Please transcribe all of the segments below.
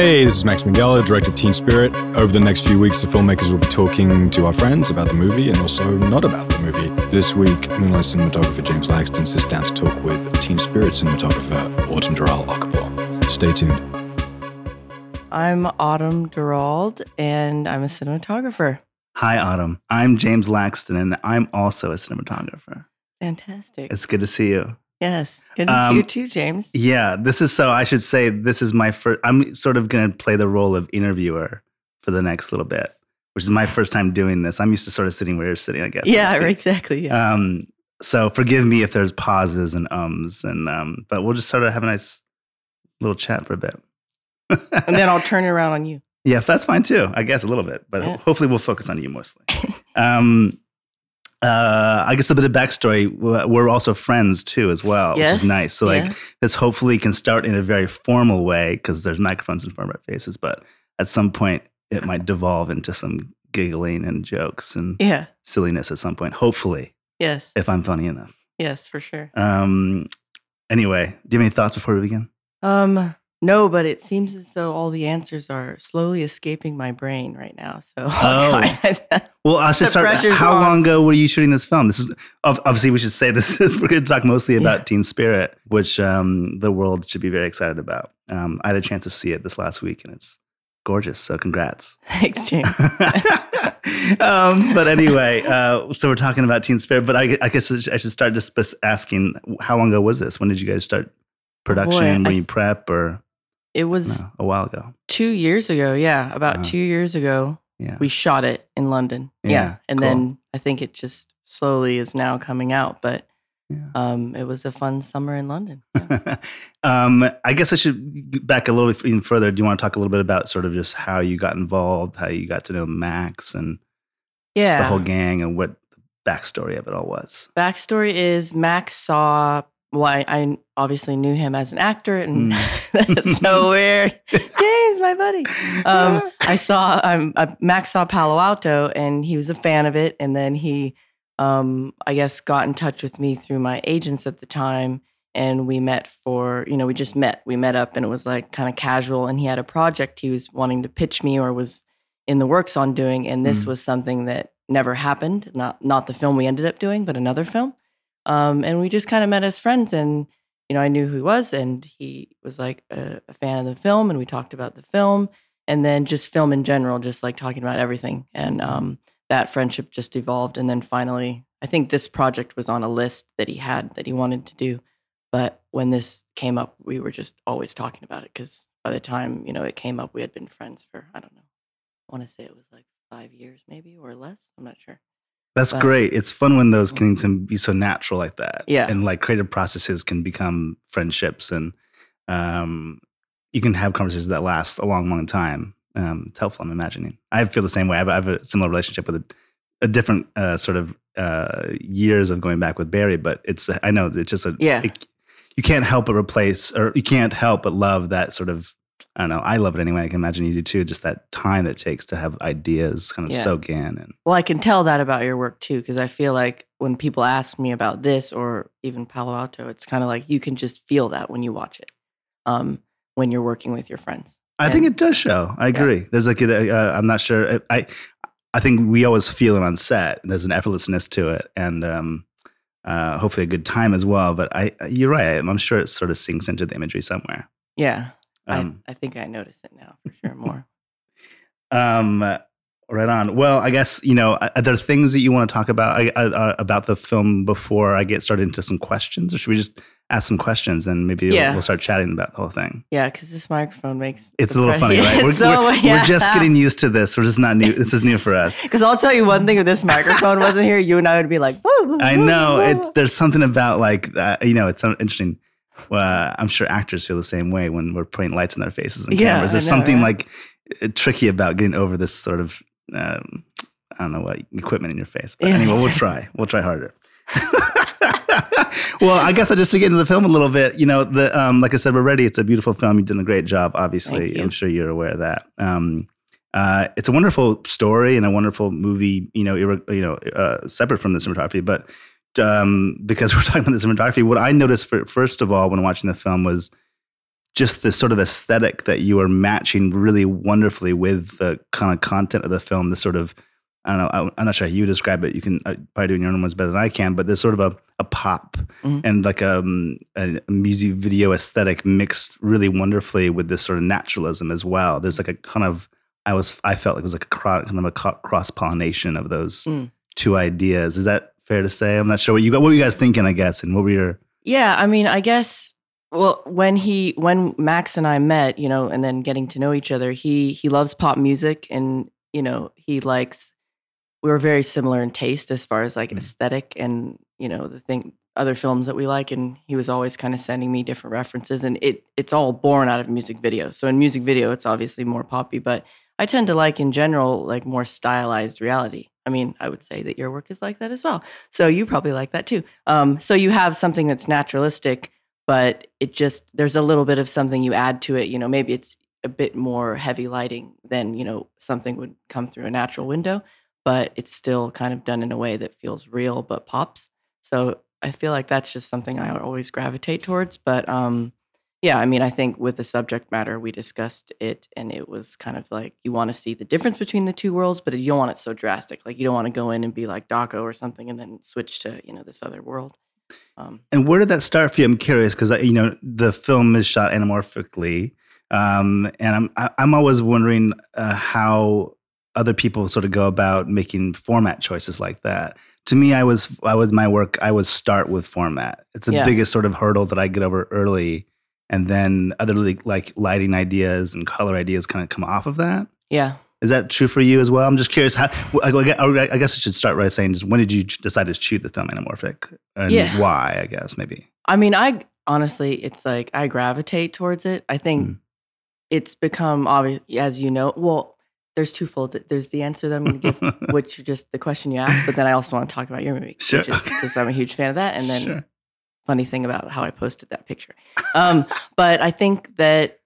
Hey, this is Max Minghella, director of Teen Spirit. Over the next few weeks, the filmmakers will be talking to our friends about the movie and also not about the movie. This week, Moonlight cinematographer James Laxton sits down to talk with Teen Spirit cinematographer Autumn Durald Arkapaw. Stay tuned. I'm Autumn Durald, and I'm a cinematographer. Hi, Autumn. I'm James Laxton, and I'm also a cinematographer. Fantastic. It's good to see you. Yes. Good to Um, see you too, James. Yeah, this is so. I should say this is my first. I'm sort of going to play the role of interviewer for the next little bit, which is my first time doing this. I'm used to sort of sitting where you're sitting, I guess. Yeah, speak. exactly. Yeah. Um, so forgive me if there's pauses and ums, and um, but we'll just sort of have a nice little chat for a bit. and then I'll turn it around on you. Yeah, that's fine too. I guess a little bit, but Yeah. hopefully we'll focus on you mostly. um, uh, I guess a bit of backstory. We're also friends too, as well, which is nice. So like yeah. this hopefully can start in a very formal way because there's microphones in front of our faces, but at some point it might devolve into some giggling and jokes and Yeah. silliness at some point. Hopefully, Yes. if I'm funny enough. Yes, for sure. Um, anyway, do you have any thoughts before we begin? Um, no, but it seems as though all the answers are slowly escaping my brain right now. So Oh. Well, I should start. How on. long ago were you shooting this film? This is obviously we should say this is we're going to talk mostly about Yeah. Teen Spirit, which um, the world should be very excited about. Um, I had a chance to see it this last week, and it's gorgeous. So congrats. Thanks, James. um, but anyway, uh, so we're talking about Teen Spirit. But I, I guess I should start just asking, how long ago was this? When did you guys start production? Were you th- prep or It was no, a while ago? two years ago. Yeah, about Uh-huh. two years ago. Yeah. we shot it in London. Yeah, Yeah. And cool. then I think it just slowly is now coming out. But Yeah. um, it was a fun summer in London. Yeah. um, I guess I should back a little bit even further. Do you want to talk a little bit about sort of just how you got involved, how you got to know Max, and just the whole gang, and what the backstory of it all was? Backstory is Max saw, well, I, I obviously knew him as an actor, and Mm. that's so weird. James, my buddy. Um, I saw, um, uh, Max saw Palo Alto, and he was a fan of it. And then he, um, I guess, got in touch with me through my agents at the time. And we met for, you know, we just met. We met up and it was like kind of casual. And he had a project he was wanting to pitch me or was in the works on doing. And this Mm. was something that never happened. Not not the film we ended up doing, but another film. Um, and we just kind of met as friends. And, you know, I knew who he was. And he was like a, a fan of the film. And we talked about the film and then just film in general, just like talking about everything. And um, that friendship just evolved. And then finally, I think this project was on a list that he had that he wanted to do. But when this came up, we were just always talking about it because by the time you know it came up, we had been friends for I don't know. I want to say it was like five years, maybe or less. I'm not sure. That's great. It's fun when those things can be so natural like that. Yeah. and like creative processes can become friendships, and um, you can have conversations that last a long, long time. Um, it's helpful. I'm imagining. I feel the same way. I have, I have a similar relationship with a, a different uh, sort of uh, years of going back with Barry, but it's I know it's just a Yeah. it- you can't help but replace or you can't help but love that sort of I don't know. I love it anyway. I can imagine you do too. Just that time that it takes to have ideas kind of Yeah. soak in and Well, I can tell that about your work too, because I feel like when people ask me about this or even Palo Alto, it's kind of like you can just feel that when you watch it, um, when you're working with your friends. I think it does show. I agree. There's like a, uh, I'm not sure. I I think we always feel it on set. There's an effortlessness to it, and um, uh, hopefully a good time as well. But I, you're right. I'm sure it sort of sinks into the imagery somewhere. Yeah, Um, I, I think I notice it now for sure more. um, right on. Well, I guess you know. Are there things that you want to talk about uh, uh, about the film before I get started into some questions, or should we just ask some questions and maybe we'll- we'll, start chatting about the whole thing? Yeah, because this microphone makes It's a little funny, right? We're, so- we're, yeah. we're just getting used to this. We're just not new. This is new for us. Because I'll tell you one thing: if this microphone wasn't here, you and I would be like, woo, woo, I know woo, it's there's something about like that. You know, it's so interesting. Well, I'm sure actors feel the same way when we're putting lights in their faces and Yeah, cameras. There's know, something right? like uh, tricky about getting over this sort of um, I don't know what equipment in your face. But Yeah, anyway, we'll try. We'll try harder. well, I guess I just to get into the film a little bit. You know, the um, like I said, we're ready. It's a beautiful film. You've done a great job. Obviously. I'm sure you're aware of that. Um, uh, it's a wonderful story and a wonderful movie. You know, irre- you know, uh, separate from the cinematography, but um, because we're talking about the cinematography, what I noticed for, first of all when watching the film was just the sort of aesthetic that you are matching really wonderfully with the kind of content of the film. The sort of I don't know. I'm not sure how you describe it. You can uh, probably do your own ones better than I can. But there's sort of a, a pop Mhm. and like um, a, a music video aesthetic mixed really wonderfully with this sort of naturalism as well. There's like a kind of I was I felt like it was like a cro- kind of a cross pollination of those Mm. two ideas. Is that fair to say? I'm not sure what you got. What were you guys thinking? I guess, and what were your Yeah, I mean, I guess well, when he when Max and I met, you know, and then getting to know each other, he he loves pop music and, you know, he likes we were very similar in taste as far as like Mm. aesthetic and, you know, the thing other films that we like and he was always kind of sending me different references and it it's all born out of music video. So in music video it's obviously more poppy, but I tend to like in general like more stylized reality. I mean, I would say that your work is like that as well. So you probably like that too. Um, so you have something that's naturalistic, but it just there's a little bit of something you add to it. You know, maybe it's a bit more heavy lighting than you know something would come through a natural window, but it's still kind of done in a way that feels real but pops. So I feel like that's just something I always gravitate towards. But um, yeah, I mean, I think with the subject matter, we discussed it, and it was kind of like you want to see the difference between the two worlds, but you don't want it so drastic. Like you don't want to go in and be like Daco or something, and then switch to you know this other world. Um, And where did that start for you? I'm curious because you know the film is shot anamorphically, um, and I'm I- I'm always wondering uh, how other people sort of go about making format choices like that. To me, I was I was my work. I would start with format. It's the Yeah. biggest sort of hurdle that I get over early, and then other like, like lighting ideas and color ideas kind of come off of that. yeah, Is that true for you as well? I'm just curious. How I I guess I should start by saying, just when did you decide to shoot the film Anamorphic, and Yeah. why? I guess maybe. I mean, I honestly, it's like I gravitate towards it. I think Mm. it's become obvious, as you know. Well, there's twofold. There's the answer that I'm going to give, which is just the question you asked, but then I also want to talk about your movie, Sure. which is because I'm a huge fan of that. And then Sure. Funny thing about how I posted that picture. Um, but I think that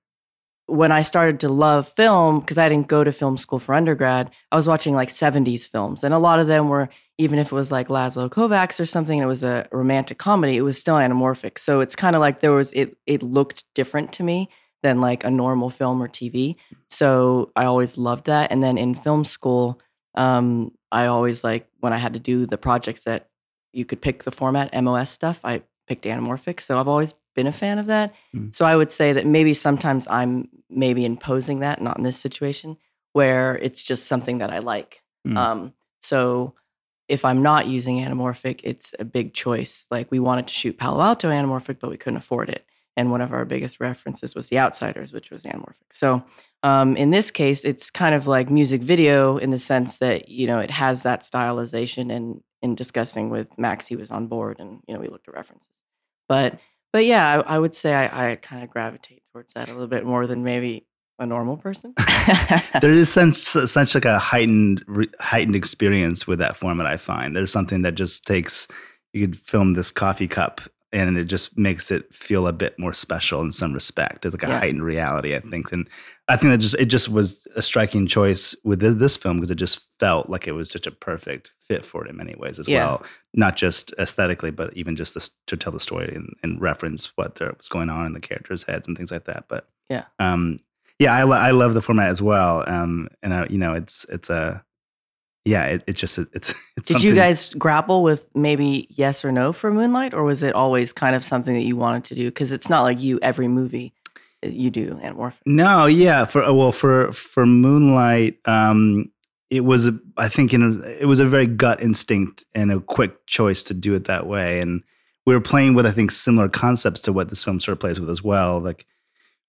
when I started to love film, because I didn't go to film school for undergrad, I was watching like 70s films. And a lot of them were, even if it was like Laszlo Kovacs or something, it was a romantic comedy, it was still anamorphic. So it's kind of like there was, it, it looked different to me than like a normal film or TV. So I always loved that. And then in film school, um, I always like when I had to do the projects that you could pick the format, MOS stuff, I picked anamorphic. So I've always been a fan of that. Mm. So I would say that maybe sometimes I'm maybe imposing that, not in this situation, where it's just something that I like. Mm. Um, so if I'm not using anamorphic, it's a big choice. Like we wanted to shoot Palo Alto anamorphic, but we couldn't afford it. And one of our biggest references was The Outsiders, which was anamorphic. So um, in this case, it's kind of like music video in the sense that you know it has that stylization. And in discussing with Max, he was on board, and you know we looked at references. But but yeah, I, I would say I, I kind of gravitate towards that a little bit more than maybe a normal person. there is such such like a heightened heightened experience with that format. I find there's something that just takes you could film this coffee cup and it just makes it feel a bit more special in some respect. It's like a Yeah. heightened reality, I think, and I think that just it just was a striking choice with this film because it just felt like it was such a perfect fit for it in many ways as Yeah. well, not just aesthetically, but even just this, to tell the story and, and reference what there was going on in the characters' heads and things like that. But Yeah. um, yeah, I, lo- I love the format as well. Um, and I, you know, it's it's a yeah, it, it's just it's it's. Did you guys grapple with maybe yes or no for Moonlight, or was it always kind of something that you wanted to do? Because it's not like you every movie uh, you do anamorphic. No, yeah. For well, for for Moonlight, um, it was a, I think in a, it was a very gut instinct and a quick choice to do it that way. And we were playing with I think similar concepts to what this film sort of plays with as well. Like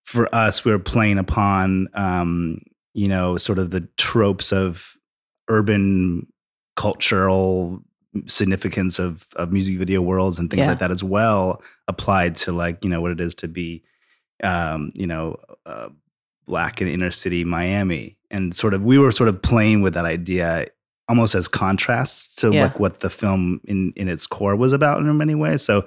for us, we were playing upon um, you know sort of the tropes of urban cultural significance of of music video worlds and things Yeah. like that as well applied to like you know what it is to be um, you know, uh, black in inner city Miami, and sort of we were sort of playing with that idea almost as contrast to Yeah. like what the film in in its core was about in many ways. So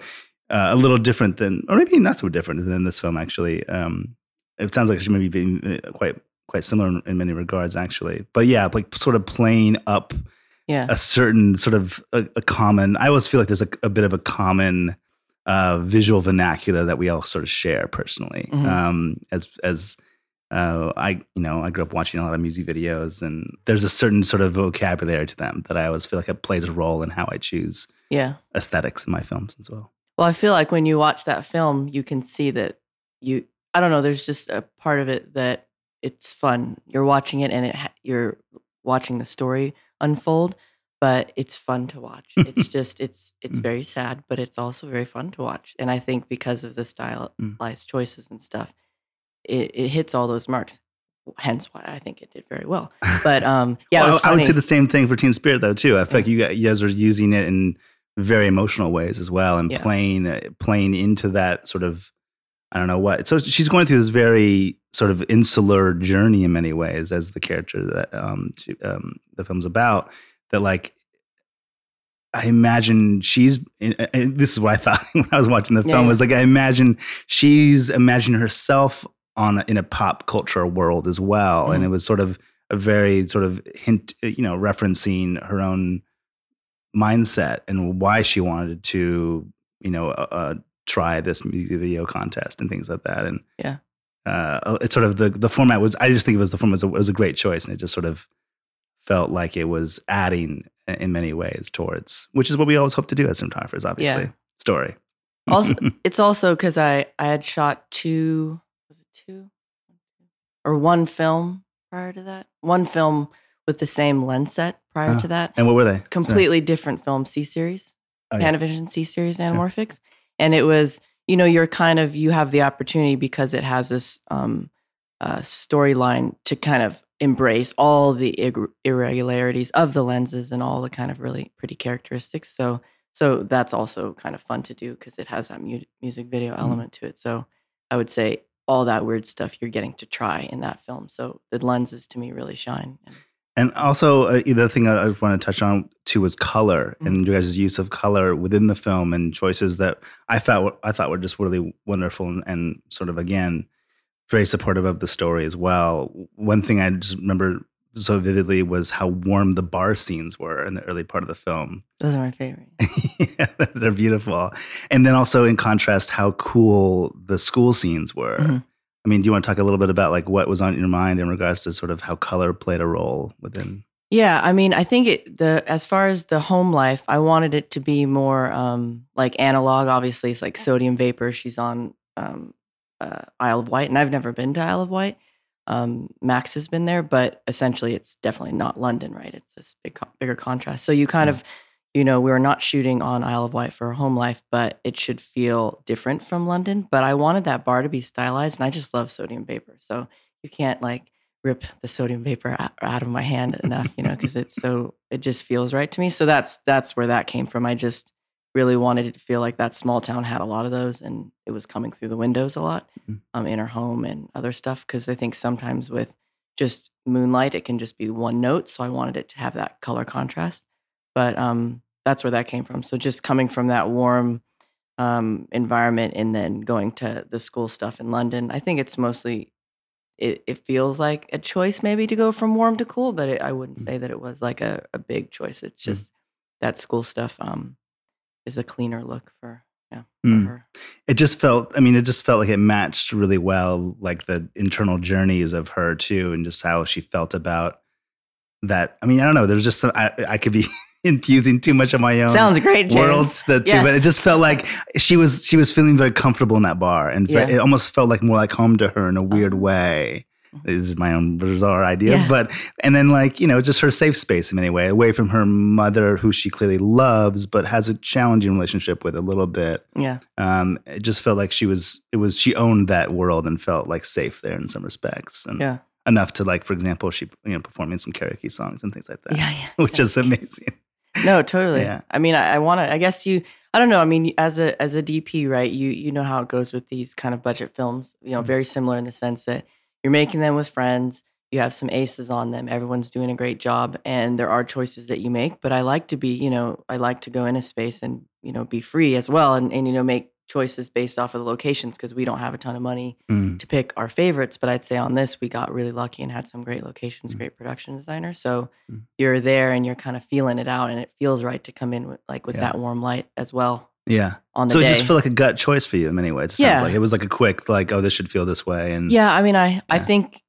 uh, a little different than, or maybe not so different than this film actually. Um, it sounds like it should maybe be uh, quite quite similar in, in many regards actually. But yeah, like sort of playing up Yeah, a certain sort of a, a common. I always feel like there's a, a bit of a common uh, visual vernacular that we all sort of share personally. Mhm. Um, as as uh, I you know I grew up watching a lot of music videos, and there's a certain sort of vocabulary to them that I always feel like it plays a role in how I choose Yeah. aesthetics in my films as well. Well, I feel like when you watch that film, you can see that you. I don't know. There's just a part of it that it's fun. You're watching it, and it ha- you're watching the story unfold, but it's fun to watch. It's just it's it's Mm. very sad, but it's also very fun to watch. And I think because of the Mm. stylized choices and stuff, it, it hits all those marks. Hence why I think it did very well. But um, yeah, Well, I, I would say the same thing for Teen Spirit though too. I feel Yeah. like you, guys are using it in very emotional ways as well, and Yeah. playing uh, playing into that sort of I don't know what. So she's going through this very sort of insular journey in many ways as the character that um, she, um the film's about. That like. I imagine she's. and- and This is what I thought when I was watching the film. yeah. Was like I imagine she's imagining herself on a, in a pop culture world as well, and Mhm. it was sort of a very sort of hint, uh, you know, referencing her own mindset and why she wanted to, you know, uh, try this music video contest and things like that. And Yeah. uh, it's sort of the the format was. I just think it was the format was a, was a great choice, and it just sort of felt like it was adding in many ways towards, which is what we always hope to do as cinematographers. Obviously, Yeah. story. Also, it's also because I I had shot two was it two or one film prior to that one film with the same lens set prior Oh, to that and what were they? Sorry. completely different film C series Oh, yeah. Panavision C series Anamorphics and it was you know you're kind of you have the opportunity because it has this um, uh, storyline to kind of embrace all the ir- irregularities of the lenses and all the kind of really pretty characteristics. So so that's also kind of fun to do because it has that mu- music video Mhm. element to it. So i would say all that weird stuff you're getting to try in that film. So the lenses to me really shine And also, uh, the other thing I, I want to touch on too was color Mm-hmm. and you guys' use of color within the film and choices that I thought were- I thought were just really wonderful and, and sort of again very supportive of the story as well. One thing I just remember so vividly was how warm the bar scenes were in the early part of the film. those are my favorite yeah, they're beautiful, and then also in contrast, how cool the school scenes were. Mhm. I mean, do you want to talk a little bit about like what was on your mind in regards to sort of how color played a role within? Yeah, I mean, I think it the as far as the home life, I wanted it to be more um like analog. Obviously, it's like sodium vapor. She's on um uh, Isle of Wight, and I've never been to Isle of Wight. Um, Max has been there, but essentially, it's definitely not London, right? It's this big, co- bigger contrast. So you kind of, you know, we were not shooting on Isle of Wight for home life, but it should feel different from London. But I wanted that bar to be stylized, and I just love sodium vapor. So you can't like rip the sodium vapor out, of my hand enough, you know, because it's so it just feels right to me. So that's that's where that came from. I just really wanted it to feel like that small town had a lot of those, and it was coming through the windows a lot, Mhm. um, in her home and other stuff. Because I think sometimes with just moonlight, it can just be one note. So I wanted it to have that color contrast. But um, that's where that came from. So just coming from that warm um, environment and then going to the school stuff in London, I think it's mostly it, it feels like a choice maybe to go from warm to cool, but it, I wouldn't Mm. say that it was like a, a big choice. It's Mm. just that school stuff um, is a cleaner look for yeah Mm. her. It just felt, I mean, it just felt like it matched really well, like the internal journeys of her too, and just how she felt about that. I mean, I don't know. There's just some, I, I could be infusing too much of my own Sounds great, James. worlds that too, but it just felt like she was she was feeling very comfortable in that bar, and Yeah. it almost felt like more like home to her in a weird Oh. way. This is my own bizarre ideas, Yeah. but and then like you know just her safe space in many way, away from her mother, who she clearly loves, but has a challenging relationship with a little bit. Yeah, Um, it just felt like she was it was she owned that world and felt like safe there in some respects, and yeah, enough to like for example she you know performing some karaoke songs and things like that, yeah, yeah. which is amazing. No, totally. Yeah. I mean, I, I want to. I guess you. I don't know. I mean, as a as a DP, right? You you know how it goes with these kind of budget films. You know, Mhm. very similar in the sense that you're making them with friends. You have some aces on them. Everyone's doing a great job, and there are choices that you make. But I like to be, you know, I like to go in a space and you know be free as well, and and you know make choices based off of the locations because we don't have a ton of money Mm. to pick our favorites, but I'd say on this we got really lucky and had some great locations, Mm. great production designers. So Mm. you're there and you're kind of feeling it out, and it feels right to come in with like with Yeah. that warm light as well. Yeah. on the So it day. just felt like a gut choice for you in many ways. It sounds Yeah. like it was like a quick, like, oh, this should feel this way. And Yeah, I mean, I I think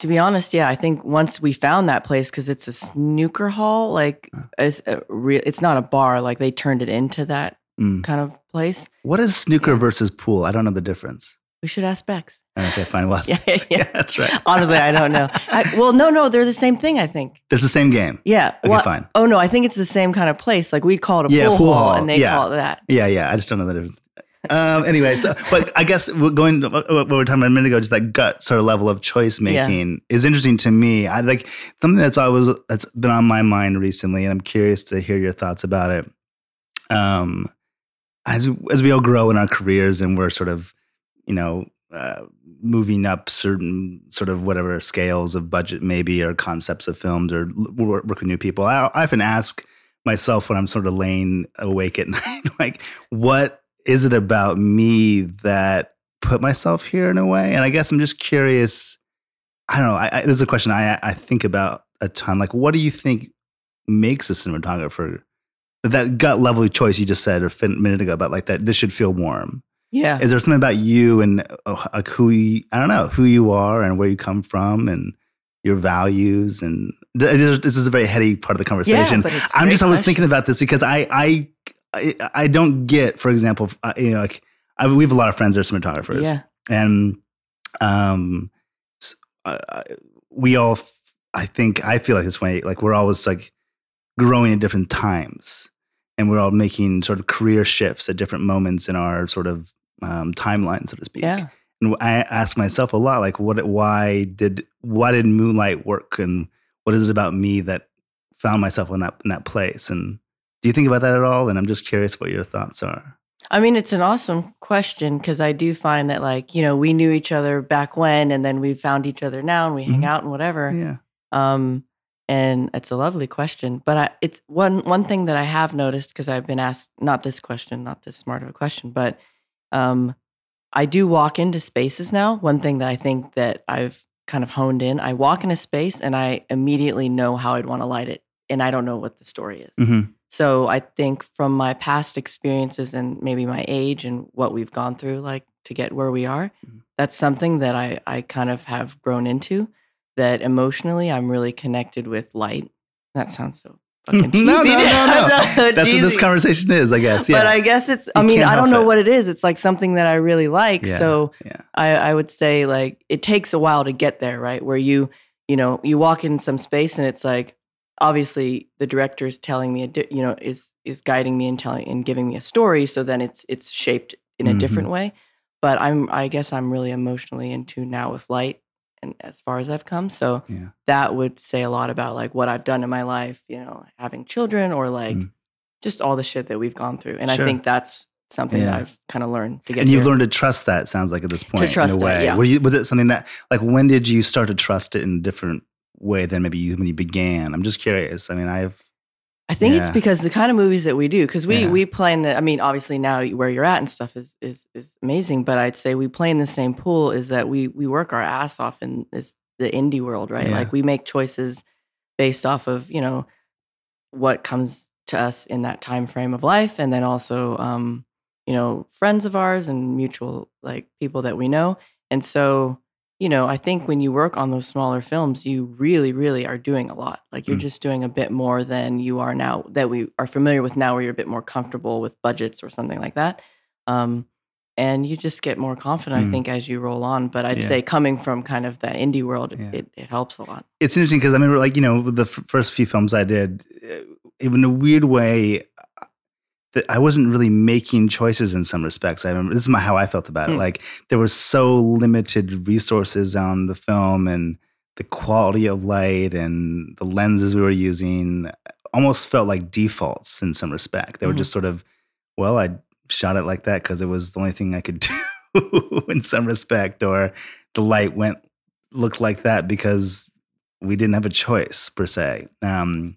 to be honest, yeah, I think once we found that place because it's a snooker hall, like it's a real, it's not a bar. Like they turned it into that Mm. kind of place. what is snooker Yeah. versus pool? I don't know the difference. We should ask Bex. Okay, fine. Well, Yeah, yeah, yeah. that's right. Honestly, I don't know. I, well, no, no, they're the same thing. I think. It's the same game. Yeah. Okay, well, fine. Oh no, I think it's the same kind of place. Like we call it a Yeah, pool, pool hall, and they call it that. Yeah, yeah. I just don't know the difference. Um, anyway, so but I guess we're going to what we were talking about a minute ago, just that gut sort of level of choice making is interesting to me. I like something that's always that's been on my mind recently, and I'm curious to hear your thoughts about it. Um, as as we all grow in our careers and we're sort of, you know, uh, moving up certain sort of whatever scales of budget maybe or concepts of films or work with new people. I, I often ask myself when I'm sort of laying awake at night, like, what is it about me that put myself here in a way? And I guess I'm just curious. I don't know. I, I, this is a question I I think about a ton. Like, what do you think makes a cinematographer? That gut level choice you just said a minute ago about like that. This should feel warm. Yeah. Is there something about you and uh, like who you, I don't know who you are and where you come from and your values and th- this is a very heady part of the conversation. a I'm just always question. thinking about this because I I I, I don't get, for example, uh, you know, like I, we have a lot of friends that are cinematographers, Yeah. and um, s- uh, uh, we all, f- I think, I feel like this way. Like we're always like growing at different times, and we're all making sort of career shifts at different moments in our sort of um, timeline, so to speak. Yeah. And I ask myself a lot, like, what, why did, why did Moonlight work, and what is it about me that found myself in that in that place? And do you think about that at all? And I'm just curious what your thoughts are. I mean, it's an awesome question because I do find that, like, you know, we knew each other back when, and then we found each other now, and we hang Mhm. out and whatever. Yeah. Um, and it's a lovely question, but I, it's one one thing that I have noticed because I've been asked not this question, not this smart of a question, but um, I do walk into spaces now. One thing that I think that I've kind of honed in, I walk in a space and I immediately know how I'd want to light it, and I don't know what the story is. Mm-hmm. So I think from my past experiences and maybe my age and what we've gone through, like to get where we are, Mhm. that's something that I, I kind of have grown into. That emotionally, I'm really connected with light. That sounds so fucking cheesy. No, no, no, no. That sounds so That's what this conversation is, I guess. Yeah. But I guess it's. I You mean, I don't know it. what it is. It's like something that I really like. Yeah, So yeah. I, I would say like it takes a while to get there, right? Where you, you know, you walk in some space and it's like obviously the director is telling me, a you know, is is guiding me and telling and giving me a story. So then it's it's shaped in a Mhm. different way. But I'm I guess I'm really emotionally in tune now with light and as far as I've come. So Yeah. that would say a lot about like what I've done in my life, you know, having children or like Mm. just all the shit that we've gone through. And Sure. I think that's something Yeah. that I've kind of learned to get and you've here. learned to trust that. Sounds like at this point, to trust in a way. yeah. Were you, was it something that, like, when did you start to trust it in a different way than maybe you when you began? I'm just curious. I mean, I've I think it's because the kind of movies that we do, because we Yeah. we play in the. I mean, obviously now where you're at and stuff is is is amazing, but I'd say we play in the same pool. Is that we we work our ass off in this the indie world, right? Yeah. Like we make choices based off of you know what comes to us in that time frame of life, and then also um, you know friends of ours and mutual like people that we know, and so you know, I think when you work on those smaller films, you really, really are doing a lot. Like you're Mm. just doing a bit more than you are now that we are familiar with now, where you're a bit more comfortable with budgets or something like that. Um, and you just get more confident, Mm. I think, as you roll on. But I'd Yeah. say coming from kind of that indie world, it, Yeah. it, it helps a lot. it's interesting because I remember, like, you know, the f- first few films I did, uh, in a weird way, that I wasn't really making choices in some respects. I remember this is my, how I felt about it. Hmm. Like there was so limited resources on the film and the quality of light and the lenses we were using almost felt like defaults in some respect. They were Mhm. just sort of, well, I shot it like that because it was the only thing I could do in some respect, or the light went looked like that because we didn't have a choice per se. Um,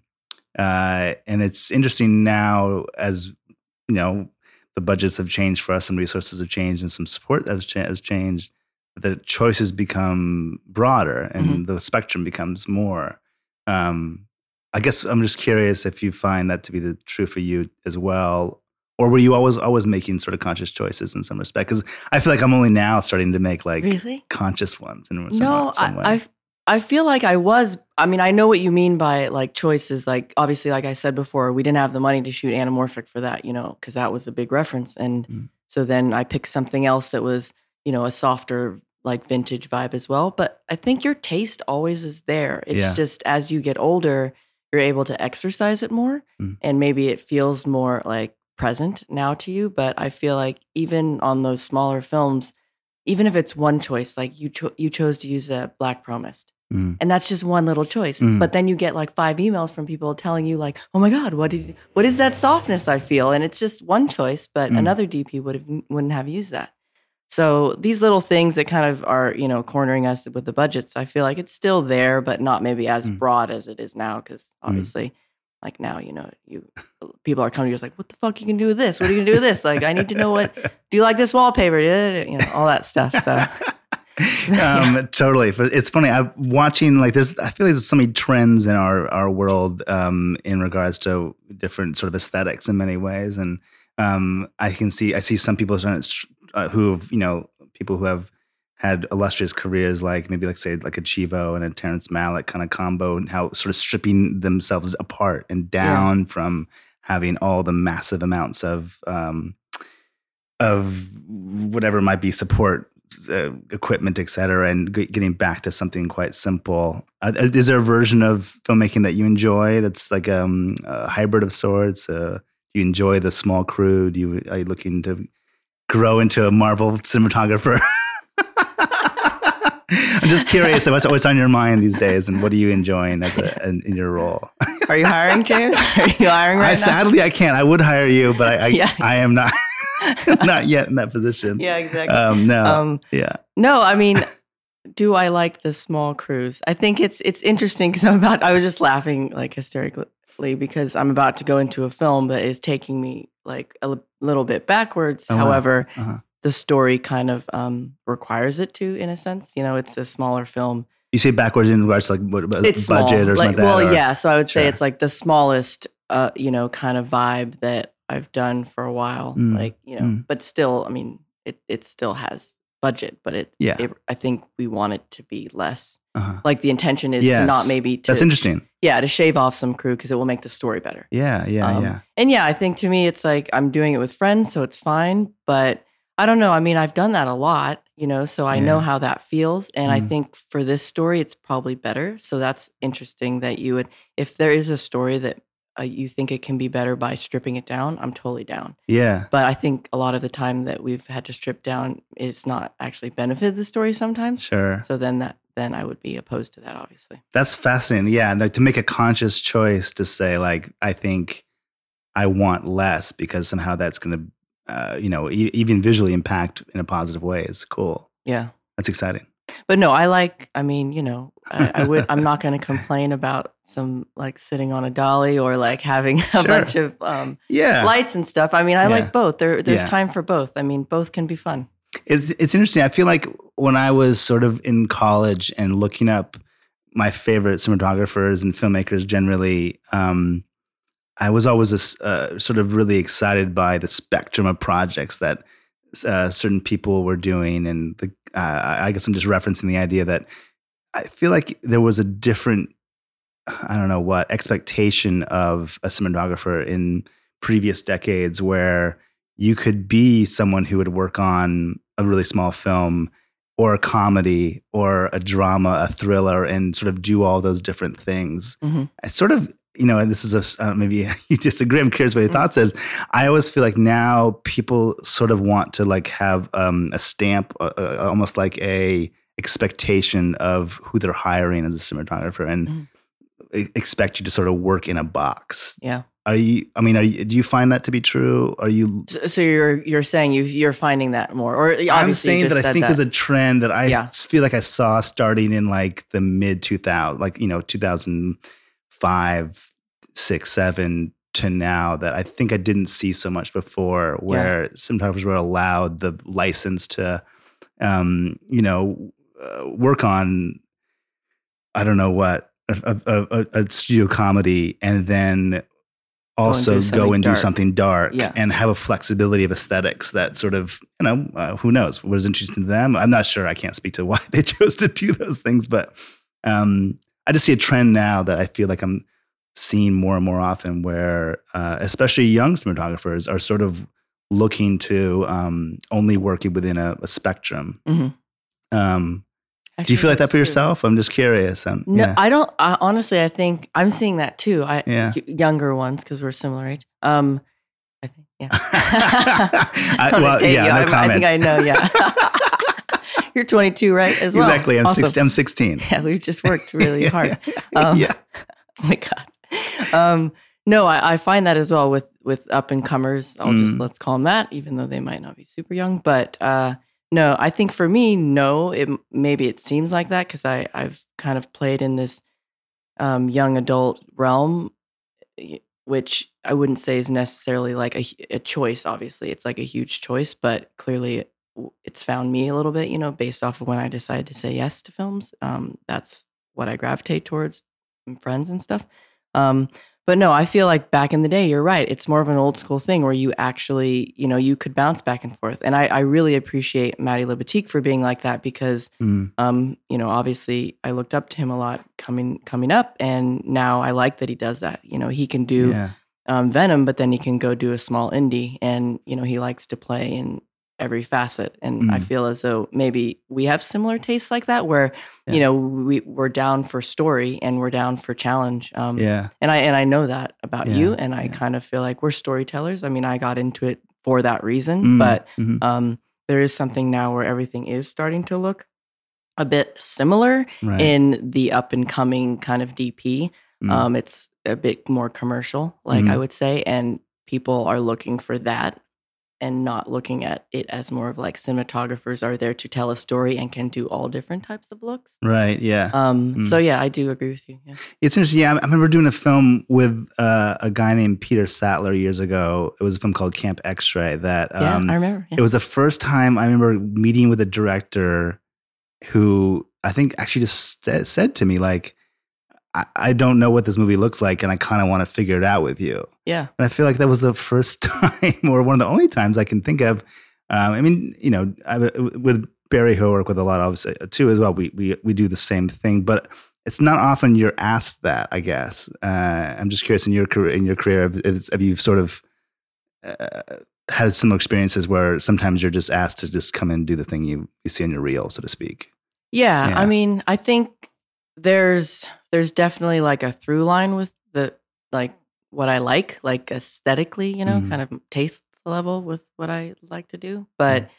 uh, and it's interesting now as you know the budgets have changed for us, and resources have changed, and some support has, cha- has changed. The choices become broader, and the spectrum becomes more. Um, I guess I'm just curious if you find that to be the true for you as well, or were you always always making sort of conscious choices in some respect? Because I feel like I'm only now starting to make like really conscious ones in some, no some. I, I I feel like I was. I mean, I know what you mean by like choices. Like, obviously, like I said before, we didn't have the money to shoot anamorphic for that, you know, because that was a big reference. And Mm. so then I picked something else that was, you know, a softer, like vintage vibe as well. But I think your taste always is there. It's Yeah. just as you get older, you're able to exercise it more. Mm. And maybe it feels more like present now to you. But I feel like even on those smaller films, even if it's one choice, like you cho- you chose to use a Black Pro-Mist, Mm. and that's just one little choice. Mm. But then you get like five emails from people telling you like, "Oh my God, what did you, what is that softness I feel?" And it's just one choice, but Mm. another DP would have wouldn't have used that. So these little things that kind of are you know cornering us with the budgets, I feel like it's still there, but not maybe as Mm. broad as it is now. Because obviously, like now, you know, you people are coming to you like, "What the fuck you can do with this? What are you gonna do with this?" Like, I need to know what do you like this wallpaper? You know, all that stuff. So um, totally. But It's funny. I'm watching like this. I feel like there's so many trends in our our world um, in regards to different sort of aesthetics in many ways, and um, I can see I see some people uh, who have you know people who have had illustrious careers like maybe like say like a Chivo and a Terrence Malick kind of combo, and how sort of stripping themselves apart and down from having all the massive amounts of um, of whatever might be support uh, equipment, et cetera, and g- getting back to something quite simple. Uh, is there a version of filmmaking that you enjoy that's like um, a hybrid of sorts? Uh, do you enjoy the small crew? Do you are you looking to grow into a Marvel cinematographer? I'm just curious. What's what's on your mind these days, and what are you enjoying as a in, in your role? are you hiring, James? Are you hiring right I now? sadly I can't. I would hire you, but I I, Yeah. I am not not yet in that position. yeah, exactly. Um, no. um, yeah. no, I mean, do I like the small cruise? I think it's it's interesting because I'm about. I was just laughing like hysterically because I'm about to go into a film that is taking me like a little bit backwards. Oh, wow. However, Uh-huh. the story kind of um, requires it to, in a sense. You know, it's a smaller film. You say backwards in regards to like what about budget small. or something like, like that? Well, or- yeah. So I would say it's like the smallest, uh, you know, kind of vibe that I've done for a while. Mm, Like you know, mm. but still, I mean, it it still has budget, but it Yeah. it- I think we want it to be less. Uh-huh. Like the intention is to not maybe to That's interesting. yeah to shave off some crew because it will make the story better. Yeah, yeah, Um, yeah. And yeah, I think to me it's like I'm doing it with friends, so it's fine. But I don't know. I mean, I've done that a lot, you know, so I know how that feels. And I Mm. think for this story, it's probably better. So that's interesting that you would, if there is a story that uh, you think it can be better by stripping it down, I'm totally down. Yeah. But I think a lot of the time that we've had to strip down, it's not actually benefited the story sometimes. Sure. So then that, then I would be opposed to that, obviously. That's fascinating. Yeah, like to make a conscious choice to say like I think I want less because somehow that's going to uh, you know, e- even visually impact in a positive way is cool. Yeah. That's exciting. But no, I like. I mean, you know, I, I would. I'm not going to complain about some like sitting on a dolly or like having a Sure. bunch of um, Yeah. lights and stuff. I mean, I Yeah. like both. There, there's Yeah. time for both. I mean, both can be fun. It's it's interesting. I feel like when I was sort of in college and looking up my favorite cinematographers and filmmakers generally, um, I was always a uh, sort of really excited by the spectrum of projects that uh, certain people were doing, and the, uh, I guess I'm just referencing the idea that I feel like there was a different, I don't know what expectation of a cinematographer in previous decades where you could be someone who would work on a really small film or a comedy or a drama, a thriller, and sort of do all those different things. Mhm. I sort of, you know, and this is a, uh, maybe you disagree. I'm curious what your Mhm. thoughts is. I always feel like now people sort of want to like have um, a stamp, uh, uh, almost like a expectation of who they're hiring as a cinematographer, and Mhm. e- expect you to sort of work in a box. Yeah. Are you? I mean, are you, do you find that to be true? Are you? So, so you're you're saying you you're finding that more, or obviously I'm saying that I think that. is a trend that I Yeah. feel like I saw starting in like the mid 2000, like you know 2005, six, seven to now. That I think I didn't see so much before, where cinematographers were allowed the license to, um, you know, uh, work on. I don't know what a, a, a, a studio comedy, and then also do go and do dark. something dark Yeah. and have a flexibility of aesthetics that sort of you know uh, who knows was interesting to them i'm not sure i can't speak to why they chose to do those things but um, i just see a trend now that i feel like i'm seeing more and more often where uh, especially young cinematographers are sort of looking to um, only working within a, a spectrum Mhm. um, do you feel like that for true. yourself i'm just curious um, No, yeah. I don't. I, honestly, I think I'm seeing that too. I Yeah. younger ones because we're similar age. Um, I think yeah. I- well, yeah, you. no I, I think. I know. Yeah, you're 22, right? As well. exactly i'm, Awesome. 16, I'm 16 Yeah, we've just worked really hard. Um, yeah Oh my god. Um, no, I, I find that as well with with up and comers. I'll just Mm. let's call them that, even though they might not be super young. But uh, no, I think for me, no. It maybe it seems like that because I I've kind of played in this um, young adult realm, which I wouldn't say is necessarily like a, a choice. Obviously, it's like a huge choice, but clearly it, it's found me a little bit. You know, based off of when I decided to say yes to films. Um, that's what I gravitate towards, and friends and stuff. Um, but no, I feel like back in the day, you're right. It's more of an old school thing where you actually, you know, you could bounce back and forth. And I, I really appreciate Matty Libatique for being like that because Mm. um, you know, obviously I looked up to him a lot coming coming up, and now I like that he does that. You know, he can do yeah um, Venom, but then he can go do a small indie, and you know, he likes to play in every facet. And I Mm. feel as though maybe we have similar tastes like that, where Yeah. you know we we're down for story and we're down for challenge. Um, yeah and I and I know that about you, and I yeah. kind of feel like we're storytellers. I mean, I got into it for that reason, Mm, but mhm. um, there is something now where everything is starting to look a bit similar right in the up and coming kind of DP. Mm. Um, it's a bit more commercial, like I Mhm. would say, and people are looking for that and not looking at it as more of like cinematographers are there to tell a story and can do all different types of looks. right yeah Um, Mm. So yeah, I do agree with you. Yeah. It's interesting. Yeah, I remember doing a film with uh, a guy named Peter Sattler years ago. It was a film called Camp X-Ray. That Yeah, um, I remember. yeah. it was the first time I remember meeting with a director who I think actually just sa- said to me like, I, "I don't know what this movie looks like, and I kind of want to figure it out with you." yeah. And I feel like that was the first time, or one of the only times I can think of. Um, I mean, you know, I, with Barry, who I work with a lot, obviously too as well. We we we do the same thing, but it's not often you're asked that. I guess uh, I'm just curious in your career. In your career, have, have you sort of uh, had similar experiences where sometimes you're just asked to just come in and do the thing you, you see on your reel, so to speak? Yeah, Yeah. I mean, I think there's there's definitely like a through line with the like what I like, like aesthetically, you know, Mhm. kind of taste level with what I like to do. But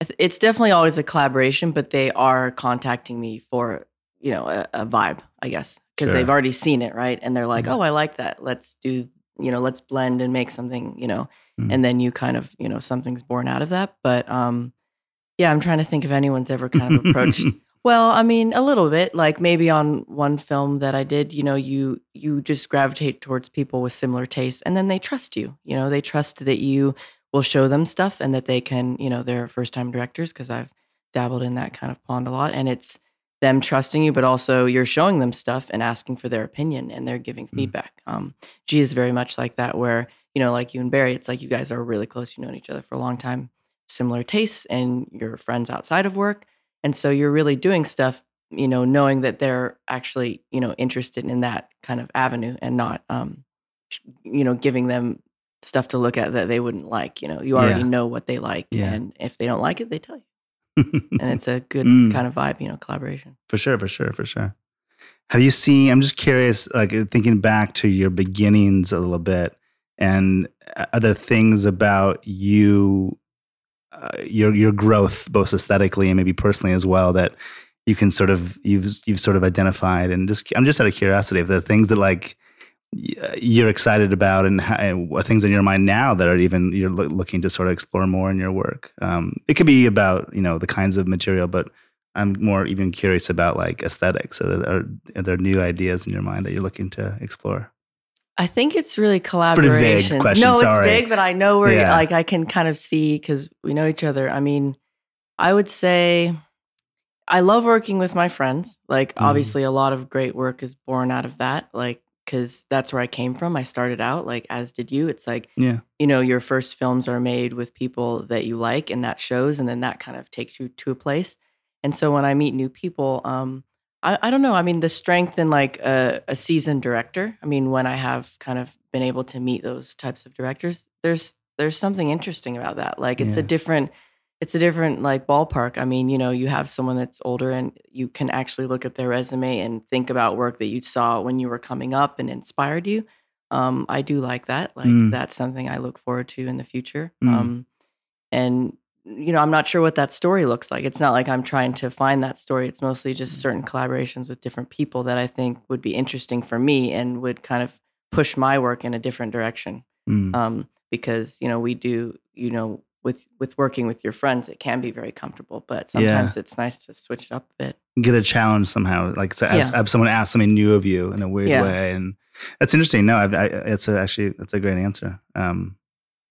th- it's definitely always a collaboration. But they are contacting me for you know a, a vibe, I guess, because Sure. they've already seen it, right? And they're like, Mhm. oh, I like that. Let's do you know, let's blend and make something, you know, Mhm. and then you kind of you know something's born out of that. But um, yeah, I'm trying to think if anyone's ever kind of approached well, I mean, a little bit. Like maybe on one film that I did, you know, you you just gravitate towards people with similar tastes, and then they trust you. You know, they trust that you will show them stuff, and that they can, you know, they're first time directors because I've dabbled in that kind of pond a lot, and it's them trusting you, but also you're showing them stuff and asking for their opinion, and they're giving Mm. feedback. Um, G is very much like that, where you know, like you and Barry, it's like you guys are really close. You've known each other for a long time, similar tastes, and you're friends outside of work. And so you're really doing stuff, you know, knowing that they're actually, you know, interested in that kind of avenue and not, um, you know, giving them stuff to look at that they wouldn't like. You know, you already Yeah. know what they like, Yeah. and if they don't like it, they tell you. And it's a good Mm. kind of vibe, you know, collaboration. For sure, for sure, for sure. Have you seen? I'm just curious, like uh, thinking back to your beginnings a little bit, and uh, other things about you, uh, your your growth, both aesthetically and maybe personally as well, that you can sort of you've you've sort of identified. And just I'm just out of curiosity, if the things that like uh, you're excited about, and, how, and things in your mind now that are even you're loo- looking to sort of explore more in your work. Um, it could be about you know the kinds of material, but I'm more even curious about like aesthetics. Are there, are there new ideas in your mind that you're looking to explore? I think it's really a pretty collaborations. question, no, sorry. it's big, but I know where Yeah. like I can kind of see because we know each other. I mean, I would say I love working with my friends. Like Mhm. obviously a lot of great work is born out of that. Like because that's where I came from. I started out like as did you. It's like Yeah. you know your first films are made with people that you like, and that shows, and then that kind of takes you to a place. And so when I meet new people, um, I, I don't know. I mean, the strength in like a, a seasoned director. I mean, when I have kind of been able to meet those types of directors, there's there's something interesting about that. Like it's a different it's a different like ballpark. I mean, you know, you have someone that's older and you can actually look at their resume and think about work that you saw when you were coming up and inspired you. Um, I do like that. Like Mm. that's something I look forward to in the future. Mm. Um, and you know, I'm not sure what that story looks like. It's not like I'm trying to find that story. It's mostly just certain collaborations with different people that I think would be interesting for me and would kind of push my work in a different direction Mm. um, because you know we do you know with with working with your friends it can be very comfortable but Yeah. sometimes it's nice to switch it up a bit get a challenge somehow, like to ask, Yeah. have someone ask something new of you in a weird Yeah. way, and that's interesting. No, I, I, it's a, actually that's a great answer. Um,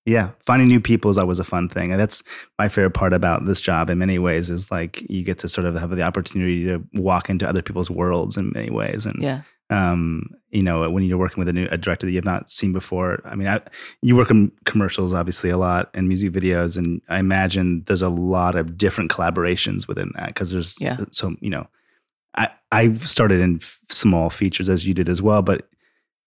yeah, finding new people is always a fun thing, and that's my favorite part about this job. In many ways, is like you get to sort of have the opportunity to walk into other people's worlds in many ways, and yeah um, you know, when you're working with a new a director that you've not seen before. I mean, I, you work in commercials obviously a lot and music videos, and I imagine there's a lot of different collaborations within that because there's Yeah. so you know, I I've started in f- small features as you did as well, but